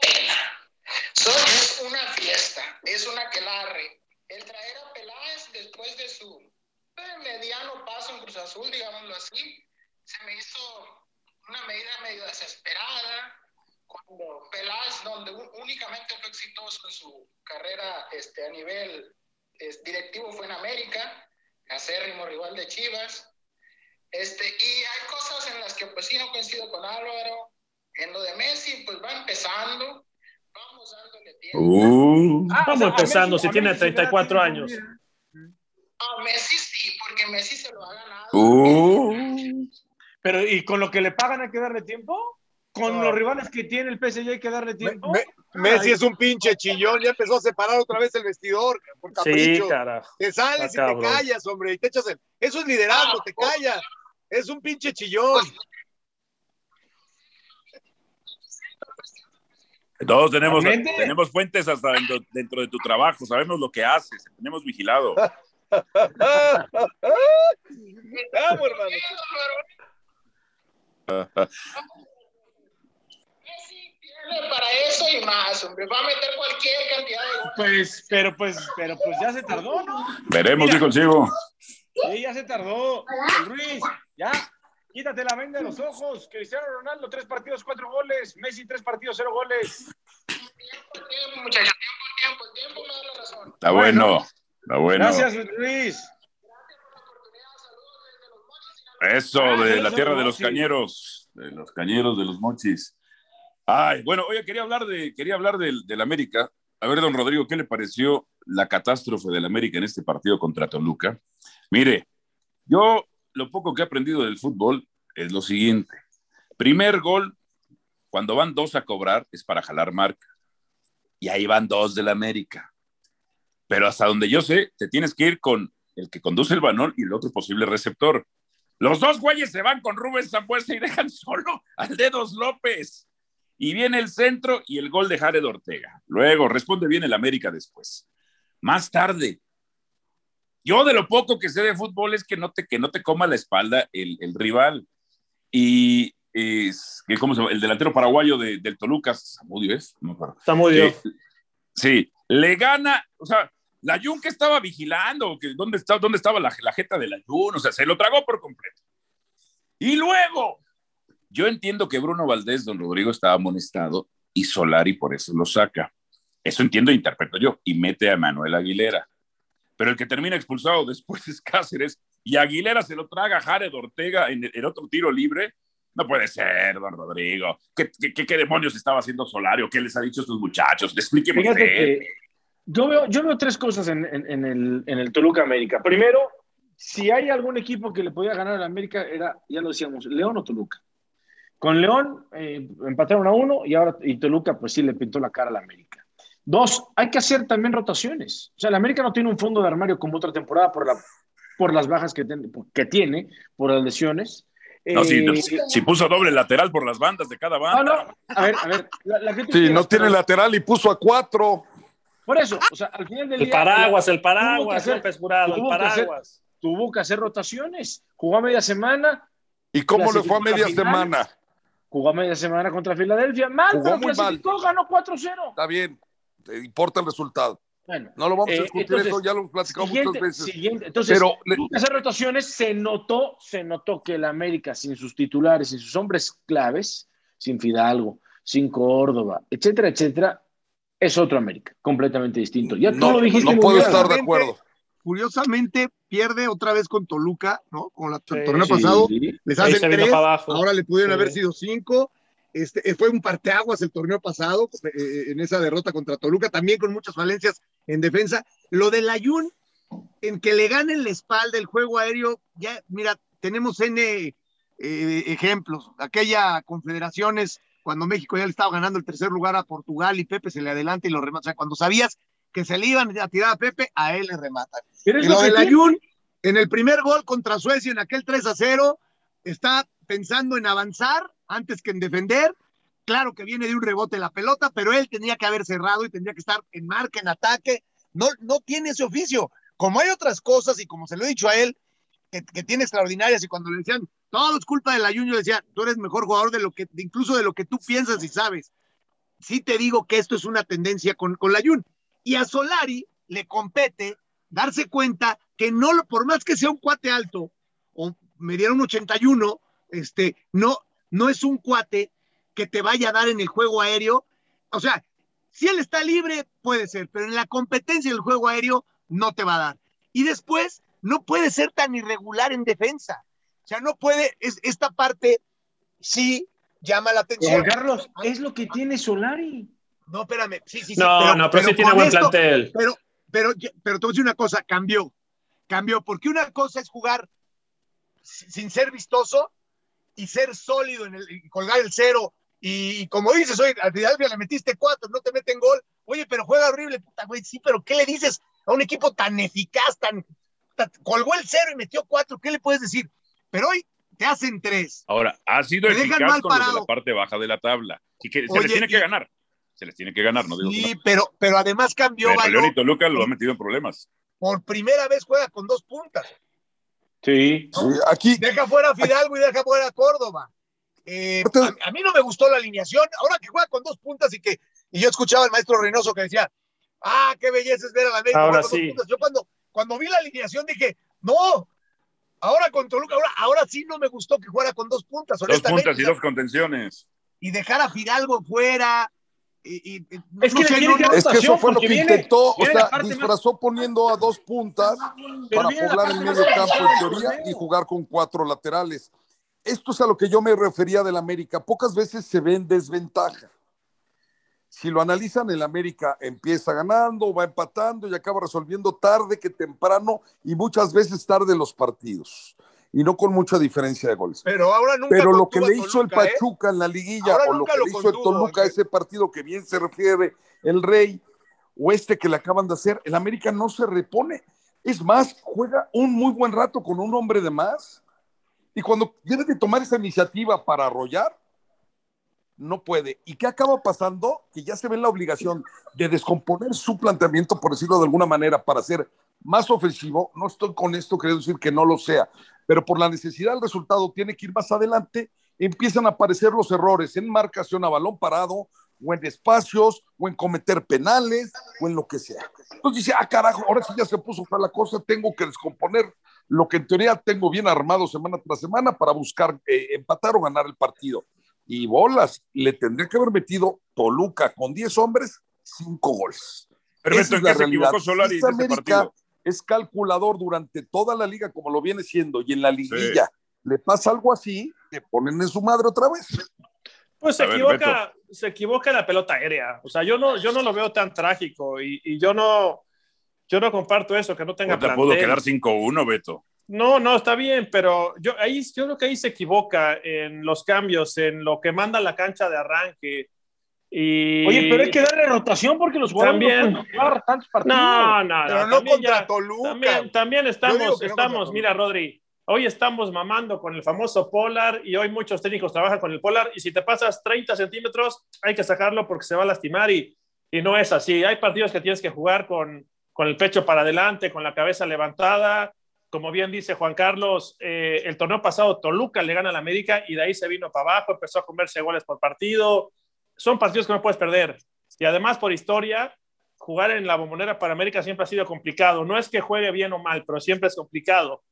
Son, es una fiesta, es una quelarre. El traer a Peláez después de su eh, mediano paso en Cruz Azul, digámoslo así, se me hizo una medida medio desesperada. Cuando Peláez, donde únicamente fue exitoso en su carrera este, a nivel es, directivo, fue en América, acérrimo rival de Chivas. Este, y hay cosas en las que pues sí no coincido con Álvaro. En lo de Messi, pues va empezando. Uh, Ah, o Vamos sea, empezando, Messi- si tiene Messi se le da 34 tiempo, años. A Messi sí, porque Messi se lo ha ganado. uh. Pero, ¿y con lo que le pagan hay que darle tiempo? ¿Con No. los rivales que tiene el PSG hay que darle tiempo? me- Messi es un pinche chillón, ya empezó a separar otra vez el vestidor por Sí, capricho. carajo. te sales y te callas, hombre, y te echas el... Eso es liderazgo, te callas. Es un pinche chillón. Todos tenemos, Realmente. tenemos fuentes hasta dentro, dentro de tu trabajo, sabemos lo que haces, te tenemos vigilado. Vamos, hermano. Para eso y más, hombre. Va a meter cualquier cantidad de. Pues, pero pues, pero pues ya se tardó, ¿no? Veremos, Mira. dijo el ciego. Sí, ya se tardó. El Ruiz, ya. Quítate la venda de los ojos. Cristiano Ronaldo, tres partidos, cuatro goles. Messi, tres partidos, cero goles. Tiempo, tiempo, muchachos. Tiempo, tiempo. Tiempo me da la razón. Está bueno, está bueno. Gracias, Luis. Eso, de la tierra de los cañeros, de los cañeros, de los mochis. Ay, bueno, oye, quería hablar de, quería hablar del, del América. A ver, don Rodrigo, ¿qué le pareció la catástrofe del América en este partido contra Toluca? Mire, yo lo poco que he aprendido del fútbol es lo siguiente. Primer gol, cuando van dos a cobrar, es para jalar marca. Y ahí van dos del América. Pero hasta donde yo sé, te tienes que ir con el que conduce el balón y el otro posible receptor. Los dos güeyes se van con Rubén Zambuesa y dejan solo al Dedos López. Y viene el centro y el gol de Jared Ortega. Luego responde bien el América después. Más tarde, yo de lo poco que sé de fútbol es que no te, que no te coma la espalda el, el rival. Y es, que ¿cómo se llama? el delantero paraguayo de, del Toluca, Samudio es, no me acuerdo. Samudio. Eh, sí, le gana, o sea, la Jun que estaba vigilando, que dónde, está, dónde estaba la, la jeta de la Jun, o sea, se lo tragó por completo. Y luego, yo entiendo que Bruno Valdés, don Rodrigo, estaba amonestado y Solari por eso lo saca. Eso entiendo e interpreto yo. Y mete a Manuel Aguilera. Pero el que termina expulsado después es Cáceres y Aguilera se lo traga a Jared Ortega en el, otro tiro libre. No puede ser, don Rodrigo. ¿Qué, qué, qué demonios estaba haciendo Solari? ¿Qué les ha dicho a estos muchachos? Explíqueme usted. yo veo, yo veo tres cosas en, en- en el, en el Toluca América. Primero, si hay algún equipo que le podía ganar a la América, era, ya lo decíamos, León o Toluca. Con León eh, empataron a uno y ahora y Toluca, pues sí, le pintó la cara a la América. Dos, hay que hacer también rotaciones. O sea, la América no tiene un fondo de armario como otra temporada por, la, por las bajas que, ten- que tiene, por las lesiones. No, si, Eh, si puso doble lateral por las bandas de cada no, banda. no, a ver, a ver. La, Sí, no tiene lateral y puso a cuatro. Por eso, o sea, al final del El día. paraguas, el paraguas, hacer- López Jurado, el que hacer- paraguas. tuvo que hacer rotaciones. Jugó a media semana, ¿Y cómo le fue a media finales. semana? jugó a media semana contra Filadelfia. Mal, Jugó pero muy mal. clasificó, ganó 4-0. Está bien, te importa el resultado. Bueno, No lo vamos a Eh, discutir, entonces, eso ya lo hemos platicado muchas veces. siguiente. Entonces, Pero hacer rotaciones. Se notó, se notó que el América, sin sus titulares, sin sus hombres claves, sin Fidalgo, sin Córdoba, etcétera, etcétera, es otro América, completamente distinto. Ya tú no, lo dijiste. no puedo estar de acuerdo. Curiosamente, pierde otra vez con Toluca, ¿no? Con la- el torneo Sí. pasado, les hacen tres, ahora le pudieron Sí. haber sido cinco. Este, eh, fue un parteaguas el torneo pasado eh, en esa derrota contra Toluca, también con muchas falencias en defensa. Lo del Ayun, en que le ganen la espalda el juego aéreo, ya, mira, tenemos N eh, ejemplos. Aquella confederaciones, cuando México ya le estaba ganando el tercer lugar a Portugal y Pepe se le adelanta y lo remata. O sea, cuando sabías que se le iban a tirar a Pepe, a él le rematan. Pero es Y lo del. Ayun, en el primer gol contra Suecia, en aquel 3 a 0, está pensando en avanzar antes que en defender. Claro que viene de un rebote la pelota, pero él tenía que haber cerrado y tendría que estar en marca, en ataque. No, no tiene ese oficio. Como hay otras cosas, y como se lo he dicho a él, que, que tiene extraordinarias, y cuando le decían, todo es culpa del Ayun, yo decía, tú eres mejor jugador de lo que, de incluso de lo que tú piensas y sabes. Sí te digo que esto es una tendencia con, con la Ayun. Y a Solari le compete darse cuenta que no, por más que sea un cuate alto, me dieron un 81, este, no, no es un cuate que te vaya a dar en el juego aéreo. O sea, si él está libre, puede ser, pero en la competencia del juego aéreo no te va a dar. Y después, no puede ser tan irregular en defensa. O sea, no puede, es, esta parte sí llama la atención. Carlos, es lo que tiene Solari. No, espérame, sí, sí, sí. No, no, pero sí tiene buen esto- plantel. pero, pero, pero te voy a decir una cosa, cambió. Cambió, porque una cosa es jugar sin ser vistoso y ser sólido en el, y colgar el cero. Y, y como dices, oye, a Filadelfia le metiste cuatro, no te meten gol. Oye, pero juega horrible, puta, güey. Sí, pero ¿qué le dices a un equipo tan eficaz, tan, tan- colgó el cero y metió cuatro? ¿Qué le puedes decir? Pero hoy te hacen tres. Ahora, ha sido Te eficaz con los de la parte baja de la tabla. Y que se Oye, les tiene que y- ganar. Se les tiene que ganar, no digo que Sí, no. pero, pero además cambió, Pero León y Toluca lo ha metido en problemas. por primera vez juega con dos puntas. Sí. Sí, aquí, Deja fuera a Fidalgo y deja fuera a Córdoba. Eh, a, a mí no me gustó la alineación. Ahora que juega con dos puntas y que y yo escuchaba al maestro Reynoso que decía, ah, qué belleza es ver a la América Ahora con sí. dos puntas. Yo cuando, cuando vi la alineación dije, no, ahora con Toluca, ahora, ahora sí no me gustó que jugara con dos puntas, Dos puntas y dos contenciones. Y dejar a Fidalgo fuera. Y, y- Es no que sé, no- es que eso fue lo que viene- intentó, o viene la sea, parte más- disfrazó poniendo a dos puntas Pero para poblar el medio campo en teoría y jugar con cuatro laterales. Esto es a lo que yo me refería del América. Pocas veces se ve en desventaja. Si lo analizan, el América empieza ganando, va empatando y acaba resolviendo tarde que temprano y muchas veces tarde los partidos. Y no con mucha diferencia de goles. pero ahora nunca Pero lo que le hizo el Toluca, ¿eh? Pachuca en la liguilla Ahora o lo que lo le hizo el contuvo, Toluca, Ángel. ese partido que bien se refiere el Rey, o este que le acaban de hacer, el América no se repone. Es más, juega un muy buen rato con un hombre de más. Y cuando debe de tomar esa iniciativa para arrollar, no puede. ¿Y qué acaba pasando? Que ya se ve la obligación de descomponer su planteamiento, por decirlo de alguna manera, para ser más ofensivo. No estoy con esto queriendo decir que no lo sea, pero por la necesidad del resultado tiene que ir más adelante. Empiezan a aparecer los errores en marcación a balón parado, o en espacios, o en cometer penales, o en lo que sea. Entonces dice, ah, carajo, ahora sí ya se puso para la cosa, tengo que descomponer lo que en teoría tengo bien armado semana tras semana para buscar eh, empatar o ganar el partido. Y bolas, le tendría que haber metido Toluca con 10 hombres, 5 goles. Perfecto, ¿en qué se equivocó Solari en este partido? Es calculador durante toda la liga, como lo viene siendo, y en la liguilla le pasa algo así, le ponen en su madre otra vez. Pues se equivoca, se equivoca en la pelota aérea. O sea, yo no, yo no lo veo tan trágico y, y yo no, yo no comparto eso, que no tenga. No te pudo quedar 5-1, Beto. No, no, está bien, pero yo, ahí, yo creo que ahí se equivoca en los cambios, en lo que manda la cancha de arranque. Y... Oye, pero hay que darle rotación porque los jugadores también, no jugar tantos partidos. No, no, Pero no, no también contra ya- Toluca. También, estamos, no estamos, Toluca. mira, Rodri, hoy estamos mamando con el famoso Polar y hoy muchos técnicos trabajan con el Polar y si te pasas 30 centímetros hay que sacarlo porque se va a lastimar y, y no es así. Hay partidos que tienes que jugar con, con el pecho para adelante, con la cabeza levantada. Como bien dice Juan Carlos, eh, el torneo pasado Toluca le gana a la América y de ahí se vino para abajo, empezó a comerse goles por partido. Son partidos que no puedes perder. Y además, por historia, jugar en la bombonera para América siempre ha sido complicado. No es que juegue bien o mal, pero siempre es complicado.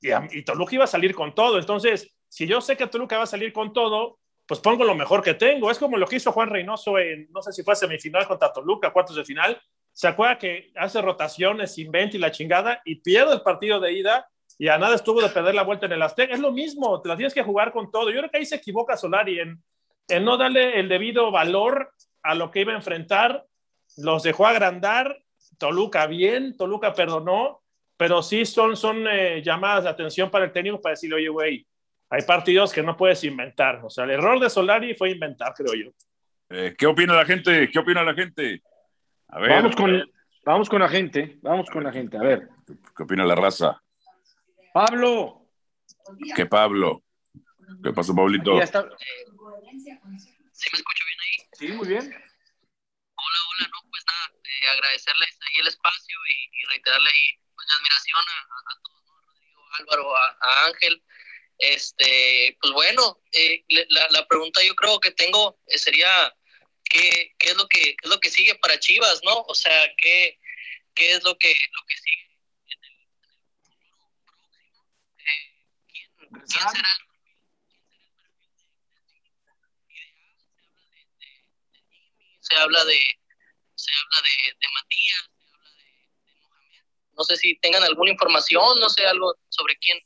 Y, y Toluca iba a salir con todo. Entonces, si yo sé que Toluca va a salir con todo, pues pongo lo mejor que tengo. Es como lo que hizo Juan Reynoso en, no sé si fue semifinal contra Toluca, cuartos de final. Se acuerda que hace rotaciones, inventa y la chingada y pierde el partido de ida y a nada estuvo de perder la vuelta en el Azteca. Es lo mismo, te la tienes que jugar con todo. Yo creo que ahí se equivoca Solari en, en no darle el debido valor a lo que iba a enfrentar. Los dejó agrandar. Toluca bien, Toluca perdonó, pero sí son, son eh, llamadas de atención para el técnico para decirle, oye, güey, hay partidos que no puedes inventar. O sea, el error de Solari fue inventar, creo yo. Eh, ¿Qué opina la gente? ¿Qué opina la gente? A ver, Vamos con, vamos con la gente, vamos con la gente. A ver, ¿qué opina la raza? Pablo. ¿Qué Pablo? ¿Qué pasó, Pablito? Ya está. ¿Sí me escucho bien ahí? Sí, muy bien. Hola, hola, no, pues nada, eh, agradecerles ahí el espacio y, y reiterarle ahí pues, mi admiración a, a- a todos, ¿no? Rodrigo, Álvaro, a, a Ángel. Este, pues bueno, eh, le- la, la pregunta yo creo que tengo eh, sería, ¿qué, qué es lo que qué es lo que sigue para Chivas, no? O sea, ¿qué, qué es lo que, lo que sigue en el, en el futuro próximo? Eh, ¿quién, quién será el se habla de, se habla de, de Matías, se habla de, de Mohamed. No sé si tengan alguna información, no sé algo sobre quién,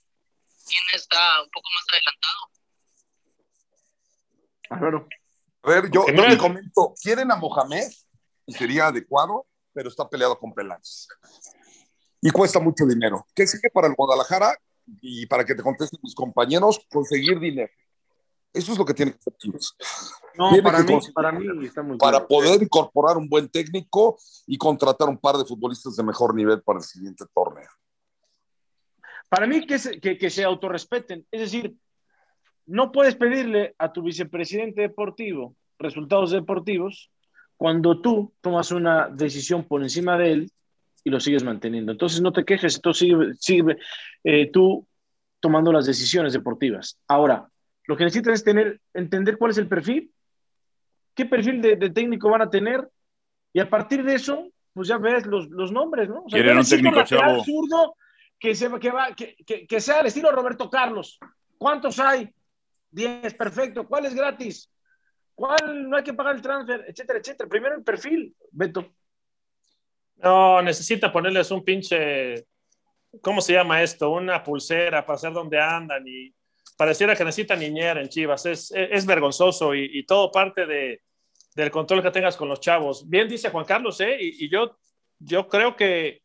quién está un poco más adelantado. Álvaro. A ver, yo, yo es- comento, quieren a Mohamed y sería adecuado, pero está peleado con Peláez. Y cuesta mucho dinero. ¿Qué sigue para el Guadalajara? Y para que te contesten mis compañeros, conseguir dinero. Eso es lo que tiene que hacer Chivas. No, para que mí, para mí está muy Para claro. poder incorporar un buen técnico y contratar un par de futbolistas de mejor nivel para el siguiente torneo. Para mí que se, que, que se autorrespeten. Es decir, no puedes pedirle a tu vicepresidente deportivo resultados deportivos cuando tú tomas una decisión por encima de él y lo sigues manteniendo. Entonces no te quejes, tú sigue, sigue eh, tú tomando las decisiones deportivas. Ahora, lo que necesitas es tener, entender cuál es el perfil, qué perfil de, de técnico van a tener y a partir de eso, pues ya ves los, los nombres, ¿no? O sea, Quieren un técnico chavo. zurdo que, se, que, va, que, que, que sea al estilo Roberto Carlos. ¿Cuántos hay? 10, perfecto. ¿Cuál es gratis? ¿Cuál no hay que pagar el transfer? Etcétera, etcétera. Primero el perfil, Beto. No, necesita ponerles un pinche, ¿cómo se llama esto? Una pulsera para saber dónde andan y pareciera que necesita niñera en Chivas. Es, es, es vergonzoso y, y, todo parte de, del control que tengas con los chavos. Bien dice Juan Carlos, ¿eh? Y, y yo, yo creo que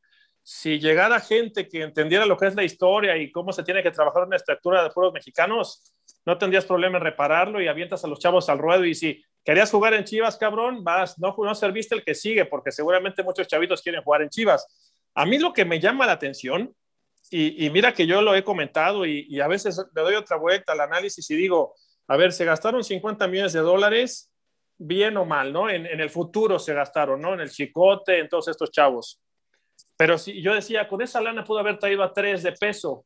si llegara gente que entendiera lo que es la historia y cómo se tiene que trabajar una estructura de puros mexicanos, no tendrías problema en repararlo y avientas a los chavos al ruedo y si querías jugar en Chivas, cabrón, vas, no, no serviste el que sigue, porque seguramente muchos chavitos quieren jugar en Chivas. A mí lo que me llama la atención, y, mira que yo lo he comentado y, y, a veces le doy otra vuelta al análisis y digo, a ver, se gastaron 50 millones de dólares, bien o mal, ¿no? En, en el futuro se gastaron, ¿no? En el chicote, en todos estos chavos. Pero si yo decía, con esa lana pudo haber traído a tres de peso.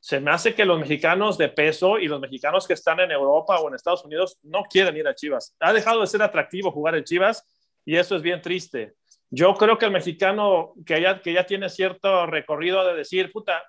Se me hace que los mexicanos de peso y los mexicanos que están en Europa o en Estados Unidos no quieren ir a Chivas. Ha dejado de ser atractivo jugar en Chivas y eso es bien triste. Yo creo que el mexicano que ya, que ya tiene cierto recorrido de decir, puta,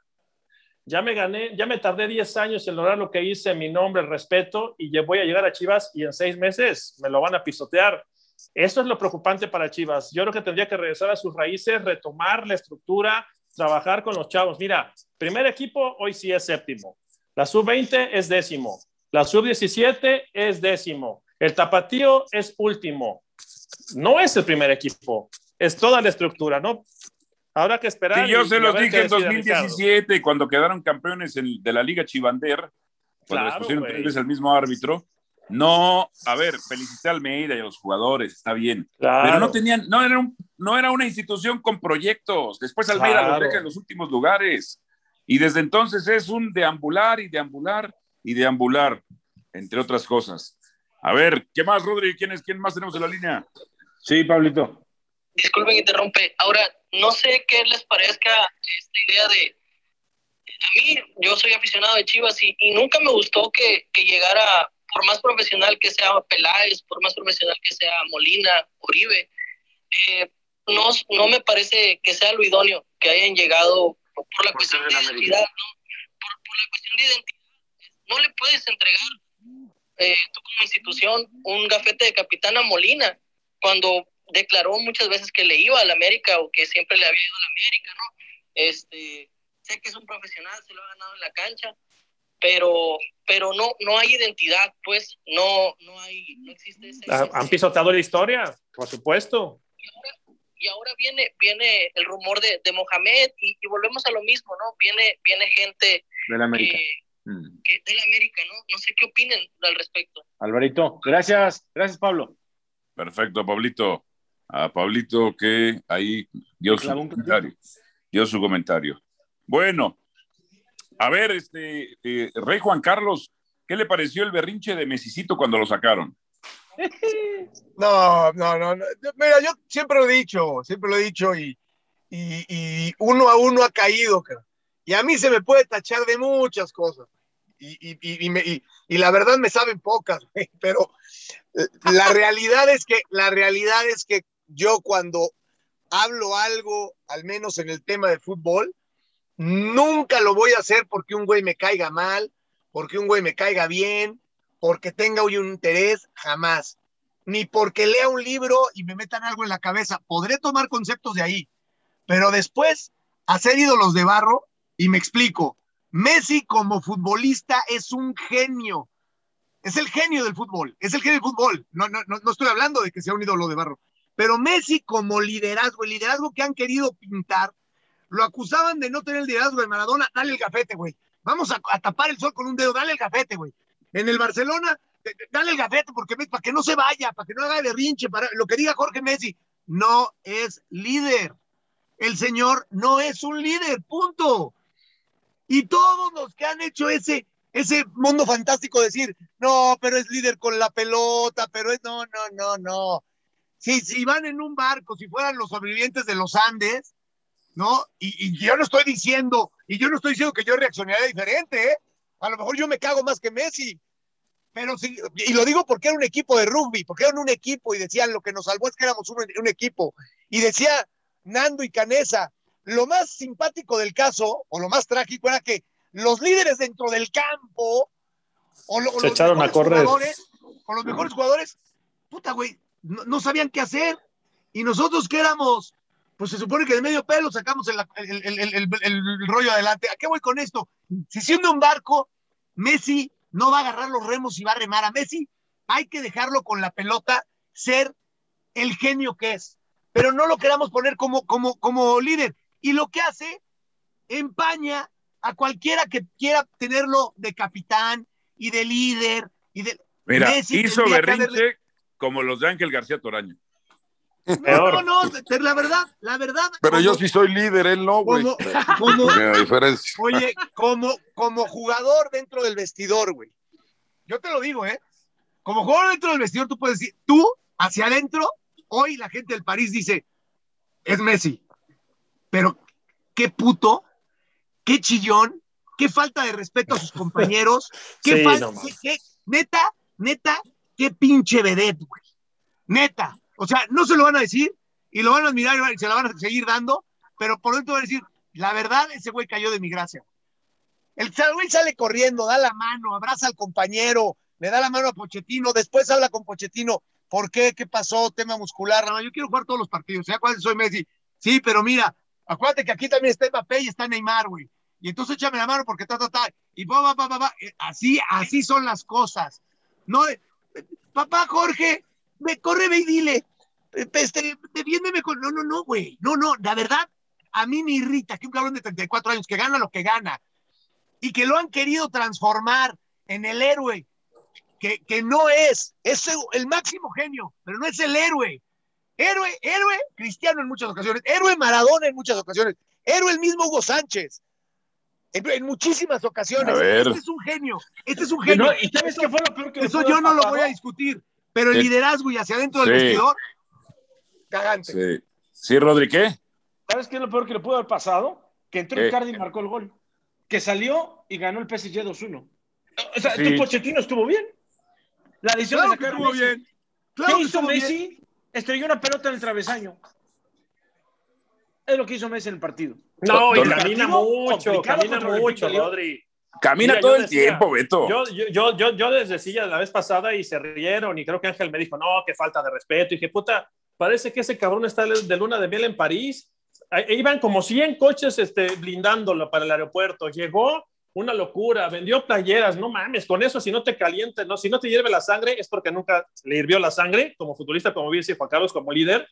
ya me gané, ya me tardé 10 años en lograr lo que hice, mi nombre, el respeto, y ya voy a llegar a Chivas y en seis meses me lo van a pisotear. Eso es lo preocupante para Chivas. Yo creo que tendría que regresar a sus raíces, retomar la estructura, trabajar con los chavos. Mira, primer equipo hoy sí es séptimo. La sub-20 es décimo. La sub-17 es décimo. El tapatío es último. No es el primer equipo, es toda la estructura, ¿no? Habrá que esperar. Sí, yo y- se los dije en decide Ricardo. 2017, cuando quedaron campeones en- de la Liga Chivander, cuando les Claro, pusieron güey. tres veces el mismo árbitro. No, a ver, felicité a Almeida y a los jugadores, está bien. Claro. Pero no tenían, no era, un- no era una institución con proyectos. Después Almeida los Claro. deja en los últimos lugares. Y desde entonces es un deambular y deambular y deambular, entre otras cosas. A ver, ¿qué más, Rodri? ¿Quién, es, ¿Quién más tenemos en la línea? Sí, Pablito. Disculpen que interrumpe. Ahora, no sé qué les parezca esta idea de... A mí, yo soy aficionado de Chivas y, y nunca me gustó que, que llegara, por más profesional que sea Peláez, por más profesional que sea Molina, Uribe, eh, no, no me parece que sea lo idóneo que hayan llegado por, la Por cuestión de América. identidad, ¿no? Por, por la cuestión de identidad. No le puedes entregar eh, tú como institución un gafete de capitán a Molina cuando declaró muchas veces que le iba al América o que siempre le había ido al América, ¿no? Este, sé que es un profesional, se lo ha ganado en la cancha, pero, pero no, no hay identidad, pues, no, no hay, no existe ese, Ah, Han pisoteado la historia, por supuesto. y ahora viene, viene el rumor de, de Mohamed y, y volvemos a lo mismo, ¿no? Viene, viene gente Del América. que, Mm. que América, ¿no? No sé qué opinen al respecto. Alvarito, gracias. Gracias, Pablo. Perfecto, Pablito. A Pablito que ahí dio su comentario. Dio su comentario. Bueno, a ver, este eh, Rey Juan Carlos, ¿qué le pareció el berrinche de Mesicito cuando lo sacaron? No, no, no, no. Mira, yo siempre lo he dicho, siempre lo he dicho y, y, y uno a uno ha caído. cara. Y a mí se me puede tachar de muchas cosas. Y, y, y, y me- y- y la verdad me saben pocas, güey, pero eh, la realidad es que, la realidad es que yo cuando hablo algo, al menos en el tema de fútbol, nunca lo voy a hacer porque un güey me caiga mal, porque un güey me caiga bien, porque tenga hoy un interés, jamás ni porque lea un libro y me metan algo en la cabeza. Podré tomar conceptos de ahí, pero después hacer ídolos de barro y me explico. Messi como futbolista es un genio. Es el genio del fútbol, es el genio del fútbol. No, no, no, no estoy hablando de que sea un ídolo de barro, pero Messi como liderazgo, el liderazgo que han querido pintar, lo acusaban de no tener el liderazgo de Maradona, dale el gafete, güey. Vamos a, tapar el sol con un dedo, dale el gafete, güey. En el Barcelona, dale el gafete porque para que no se vaya, para que no haga berrinche, para lo que diga Jorge Messi, no es líder. El señor no es un líder, punto. Y todos los que han hecho ese, ese mundo fantástico decir, no, pero es líder con la pelota, pero es, no, no, no, no. Si, si van en un barco, si fueran los sobrevivientes de los Andes, ¿no? Y, y yo no estoy diciendo, y yo no estoy diciendo que yo reaccionaría diferente, ¿eh? A lo mejor yo me cago más que Messi. Pero sí, y lo digo porque era un equipo de rugby, porque eran un equipo y decían lo que nos salvó es que éramos un, un equipo. Y decía Nando y Canesa, lo más simpático del caso, o lo más trágico, era que los líderes dentro del campo, o, lo- o Se los echaron a correr. o los mejores jugadores, puta, güey, no, no sabían qué hacer. Y nosotros que éramos, pues se supone que de medio pelo sacamos el, el- el- el- rollo adelante. ¿A qué voy con esto? Si siendo un barco, Messi no va a agarrar los remos y va a remar a Messi, hay que dejarlo con la pelota, ser el genio que es, pero no lo queramos poner como, como, como líder. Y lo que hace, empaña a cualquiera que quiera tenerlo de capitán y de líder. Y de... Mira, Messi hizo berrinche haberle- como los de Ángel García Toraño. No, no, no, la verdad, la verdad. Pero yo sí soy líder, él no, güey. como, como, Porque la diferencia. Oye, como, como jugador dentro del vestidor, güey. yo te lo digo, ¿eh? Como jugador dentro del vestidor, tú puedes decir, tú, hacia adentro, hoy la gente del París dice, es Messi. Pero qué puto, qué chillón, qué falta de respeto a sus compañeros, qué Sí, falta, no mames. qué- qué- neta, neta, qué pinche vedette, güey. Neta. O sea, no se lo van a decir y lo van a admirar y se la van a seguir dando, pero por dentro van a decir, la verdad, ese güey cayó de mi gracia. El güey sale corriendo, da la mano, abraza al compañero, le da la mano a Pochettino, después habla con Pochettino. ¿Por qué? ¿Qué pasó? Tema muscular. No, yo quiero jugar todos los partidos. ¿Ya cuál soy Messi? Sí, pero mira, acuérdate que aquí también está Mbappé y está Neymar, güey. Y entonces échame la mano porque ta, ta, ta. Y va, va, va, va, va. Eh, Así, así son las cosas. No, papá Jorge, me corre, ve y dile. Este, defiéndeme con. No, no, no, güey. No, no, la verdad, a mí me irrita que un cabrón de 34 años que gana lo que gana y que lo han querido transformar en el héroe que, que no es, es el máximo genio, pero no es el héroe. Héroe, héroe Cristiano en muchas ocasiones, héroe Maradona en muchas ocasiones, héroe el mismo Hugo Sánchez. En, en muchísimas ocasiones. A ver. Este es un genio, este es un genio. No, ¿Y sabes qué fue lo peor que le Eso yo no lo voy a discutir, pero el liderazgo y hacia adentro del vestidor, cagante. Sí, sí Rodri, ¿qué? ¿Sabes qué es lo peor que le pudo haber pasado? Que entró. Icardi y marcó el gol. Que salió y ganó el PSG 2-1. O sea, Sí. tu Pochettino estuvo bien. La decisión Claro de que sacar estuvo Messi. bien. Claro ¿Qué hizo bien. Messi? Estrelló una pelota en el travesaño. Es lo que hizo Messi en el partido. No, y camina mucho, camina mucho, Rodri. Camina Mira, todo el decía, tiempo, Beto. Yo, yo, yo, yo, yo les decía la vez pasada y se rieron y creo que Ángel me dijo, no, qué falta de respeto. Y dije, puta, parece que ese cabrón está de luna de miel en París. Iban como 100 coches este, blindándolo para el aeropuerto. Llegó una locura, vendió playeras, no mames, con eso si no te calientes, no, si no te hierve la sangre es porque nunca le hirvió la sangre como futbolista, como dice Juan Carlos, como líder.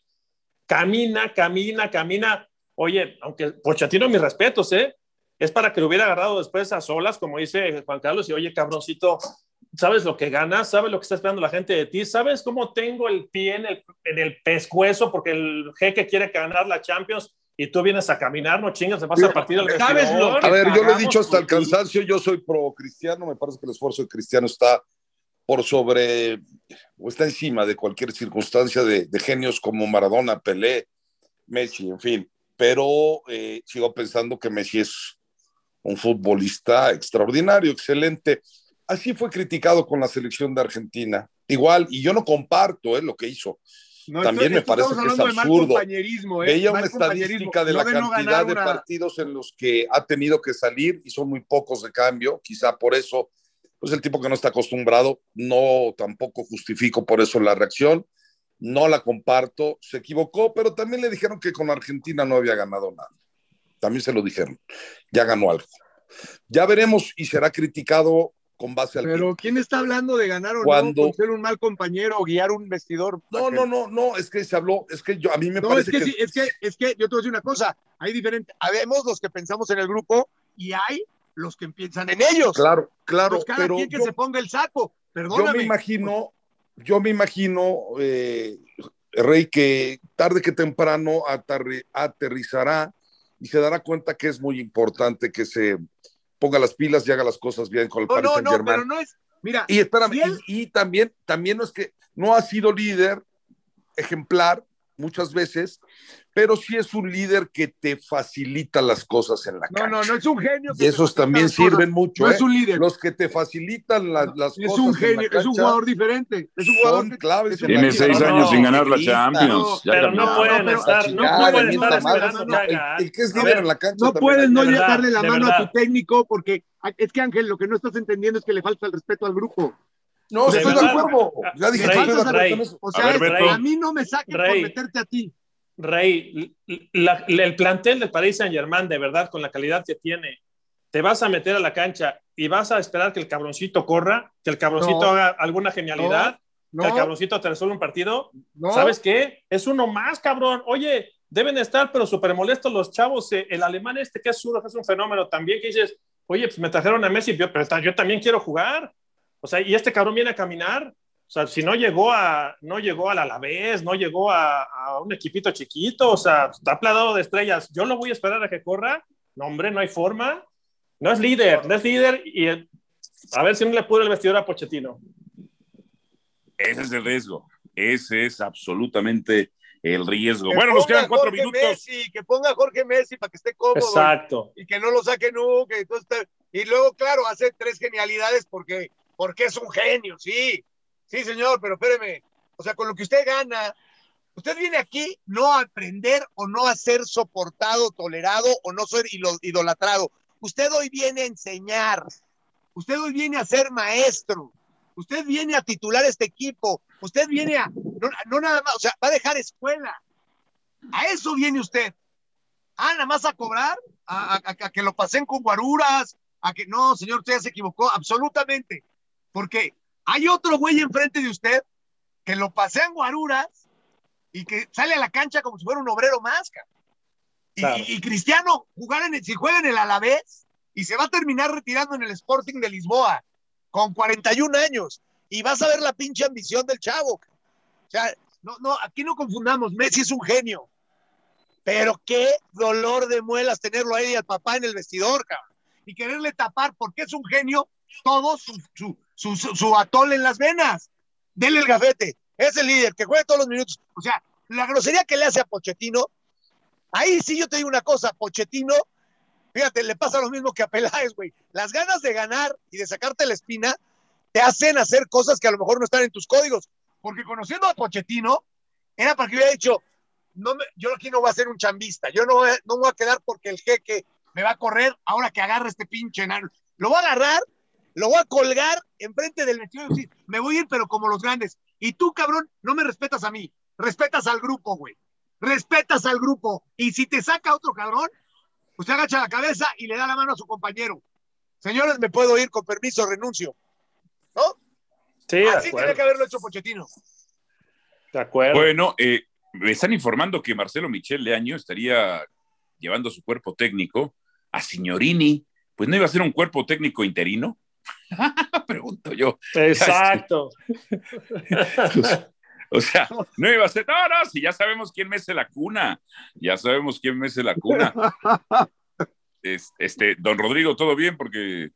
Camina, camina, camina. Oye, aunque Pochettino, mis respetos, ¿eh? es para que lo hubiera agarrado después a solas, como dice Juan Carlos, y oye, cabroncito, ¿sabes lo que ganas? ¿Sabes lo que está esperando la gente de ti? ¿Sabes cómo tengo el pie en el, en el pescuezo porque el jeque quiere ganar la Champions y tú vienes a caminar? No chingas, se pasa el partido al ¿Sabes lo que- A ver, yo lo he dicho hasta el cansancio, yo soy pro cristiano, me parece que el esfuerzo de cristiano está por sobre, o está encima de cualquier circunstancia de, de genios como Maradona, Pelé, Messi, en fin. Pero eh, sigo pensando que Messi es un futbolista extraordinario, excelente. Así fue criticado con la selección de Argentina. Igual, y yo no comparto eh, lo que hizo. No, También me parece que es absurdo. ¿eh? Veía una estadística de no la cantidad de una- partidos en los que ha tenido que salir y son muy pocos de cambio, quizá por eso, pues el tipo que no está acostumbrado, no tampoco justifico por eso la reacción, no la comparto, se equivocó, pero también le dijeron que con Argentina no había ganado nada, también se lo dijeron, ya ganó algo. Ya veremos y será criticado con base al Pero ¿quién está hablando de ganar o Cuando- no? Ser un mal compañero o guiar un vestidor. No, no, no, no, es que se habló, es que yo a mí me No, es parece que, sí, es que, es que yo te voy a decir una cosa. Hay diferentes, habemos los que pensamos en el grupo y hay los que piensan en ellos. claro, claro, Pues cada pero quien que yo- se ponga el saco. yo Perdóname. me imagino, yo me imagino, eh, Rey, que tarde que temprano aterri- aterrizará y se dará cuenta que es muy importante que se ponga las pilas y haga las cosas bien con el No, Paris no, Saint no, Germain. pero no es. Mira, Y espérame, si él- y, y también, también no es que no ha sido líder ejemplar muchas veces, pero sí es un líder que te facilita las cosas en la no, cancha. no, no es un genio. que y esos también sirven mucho, No ¿eh? es un líder. Los que te facilitan la- las es cosas un en la genio, es un jugador diferente. Es un jugador son claves. es un en la Tiene seis no, años no, sin ganar la. Champions. Ya Pero no pueden estar, no pueden estar esperando que no, haga. El, el que es líder ver, en la cancha. No puedes no darle la mano a tu técnico porque es que Ángel, lo que no estás entendiendo es que le falta el respeto al grupo. No, de estoy de verdad. acuerdo. Ya dije, Rey, estoy de con eso. O A sea, ver, es- Beto. a mí no me saquen Rey. por meterte a ti. Rey, la- la- el plantel del Paris Saint Germain, de verdad, con la calidad que tiene, te vas a meter a la cancha y vas a esperar que el cabroncito corra, que el cabroncito No. haga alguna genialidad, que el No, cabroncito te resuelva un partido. no. ¿Sabes qué? Es uno más, cabrón. Oye, deben estar, pero súper molestos los chavos. eh, El alemán este que es zurdo, es un fenómeno también, que dices, oye, pues me trajeron a Messi, pero yo también quiero jugar. O sea, y este cabrón viene a caminar. O sea, si no llegó a, no llegó al Alavés, no llegó a, a un equipito chiquito, o sea, está plagado de estrellas. Yo lo voy a esperar a que corra. No, hombre, no hay forma. No es líder, no es líder y A ver si no le pone el vestidor a Pochettino. Ese es el riesgo. Ese es absolutamente el riesgo. Que bueno, nos quedan cuatro Jorge minutos. Messi, que ponga a Jorge Messi para que esté cómodo Exacto. y que no lo saque nunca. Y, todo este- y luego, claro, hace tres genialidades porque, porque es un genio, sí. Sí, señor, pero espéreme. O sea, con lo que usted gana, usted viene aquí no a aprender o no a ser soportado, tolerado o no ser idolatrado. Usted hoy viene a enseñar. Usted hoy viene a ser maestro. Usted viene a titular este equipo. Usted viene a, no, nada más, o sea, va a dejar escuela. A eso viene usted. Ah, nada más a cobrar, a, que lo pasen con guaruras, a que no, señor, usted se equivocó, absolutamente. Porque hay otro güey enfrente de usted que lo pasean guaruras y que sale a la cancha como si fuera un obrero más. Y, Claro. y- Cristiano, jugar en el, si juega en el Alavés y se va a terminar retirando en el Sporting de Lisboa con 41 años y vas a ver la pinche ambición del chavo. O sea, no, no, aquí no confundamos, Messi es un genio. Pero qué dolor de muelas tenerlo ahí al papá en el vestidor, cabrón. Y quererle tapar, porque es un genio, todo su, su, su, atole en las venas. Dele el gafete. Es el líder, que juegue todos los minutos. O sea, la grosería que le hace a Pochettino, ahí sí yo te digo una cosa, Pochettino, fíjate, le pasa lo mismo que a Peláez, güey. Las ganas de ganar y de sacarte la espina te hacen hacer cosas que a lo mejor no están en tus códigos. Porque conociendo a Pochettino, era para que hubiera dicho, no yo aquí no voy a ser un chambista, yo no voy, no voy a quedar porque el jeque me va a correr ahora que agarre este pinche enano. Lo voy a agarrar, lo voy a colgar enfrente del vestido y decir, me voy a ir, pero como los grandes. Y tú, cabrón, no me respetas a mí, respetas al grupo, güey. Respetas al grupo. Y si te saca otro cabrón, usted agacha la cabeza y le da la mano a su compañero. Señores, me puedo ir, con permiso, renuncio. ¿No? Sí, Así tenía acuerdo. que haberlo hecho Pochettino. De acuerdo. Bueno, eh, me están informando que Marcelo Michel Leaño estaría llevando su cuerpo técnico a Signorini. Pues no iba a ser un cuerpo técnico interino. Pregunto yo. Exacto. O sea, no iba a ser. No, no, si ya sabemos quién mece la cuna. Ya sabemos quién mece la cuna. Es- Este, don Rodrigo, ¿todo bien? Porque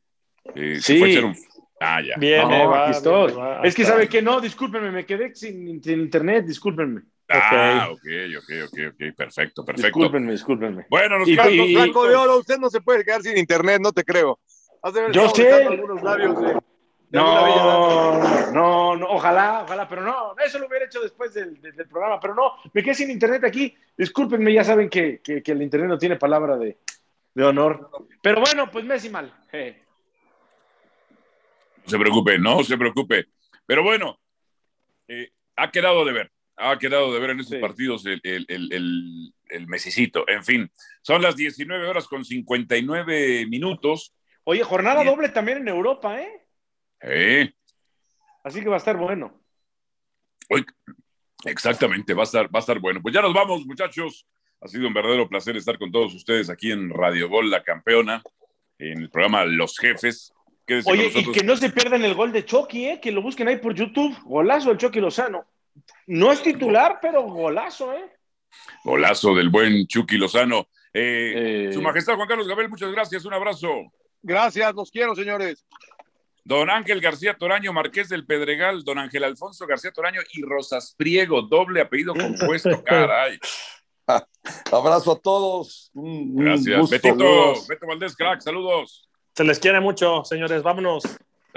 eh, se Sí. fue a echar un. Ah, ya. Viene, No, va, aquí estoy. viene, va. Es que sabe que no, discúlpenme, me quedé sin, sin internet, discúlpenme. Ah, ok, ok, ok, ok. Perfecto, perfecto. Discúlpenme, discúlpenme. Bueno, nos Y- y- Flaco de oro, usted no se puede quedar sin internet, no te creo. Yo sé. algunos labios de- de. No, no, no, ojalá, ojalá, pero no, eso lo hubiera hecho después del, del- del programa, pero no, me quedé sin internet aquí. Discúlpenme, ya saben que, que- que el internet no tiene palabra de, de honor. Pero bueno, pues Messi mal. No se preocupe, no se preocupe. Pero bueno, eh, ha quedado de ver. Ha quedado de ver en estos Sí. partidos el, el, el, el, el mesicito. En fin, son las 19 horas con 59 minutos. Oye, jornada Bien. doble también en Europa, ¿eh? Eh, Así que va a estar bueno. hoy- exactamente, va a, estar, va a estar bueno. Pues ya nos vamos, muchachos. Ha sido un verdadero placer estar con todos ustedes aquí en Radio Gol, la campeona, en el programa Los Jefes. Quédense Oye, y que no se pierdan el gol de Chucky, ¿eh? Que lo busquen ahí por YouTube. Golazo del Chucky Lozano. No es titular, pero golazo, ¿eh? Golazo del buen Chucky Lozano. Eh, Eh, Su Majestad Juan Carlos Gabel, muchas gracias. Un abrazo. Gracias, los quiero, señores. Don Ángel García Toraño, Marqués del Pedregal, don Ángel Alfonso García Toraño y Rosas Priego, doble apellido compuesto, caray. Abrazo a todos. Un- un Gracias. gusto. Betito. Beto Valdés, crack, saludos. Se les quiere mucho, señores. Vámonos.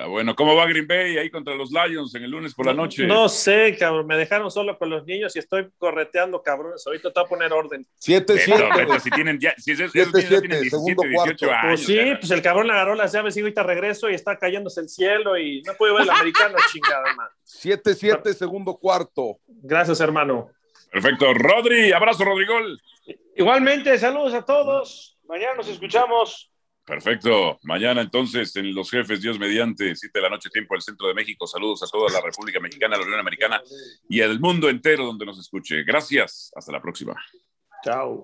Está bueno. ¿Cómo va Green Bay ahí contra los Lions en el lunes por la noche? No sé, cabrón. Me dejaron solo con los niños y estoy correteando, cabrones. Ahorita te voy a poner orden. 7-7. Beto, Beto, si tienen ya, si esos, Siete, esos siete, tienen 17, segundo 18 cuarto. años. Pues sí, pues el cabrón agarró las llaves y ahorita regreso y está cayéndose el cielo y no puedo ver el americano, chingada, hermano. 7-7, segundo cuarto. Gracias, hermano. Perfecto. Rodri, abrazo, Rodrigol. Igualmente, saludos a todos. Mañana nos escuchamos. Perfecto. Mañana entonces en Los Jefes, Dios mediante, 7 de la noche, tiempo del centro de México. Saludos a toda la República Mexicana, la Unión Americana y al mundo entero donde nos escuche. Gracias. Hasta la próxima. Chao.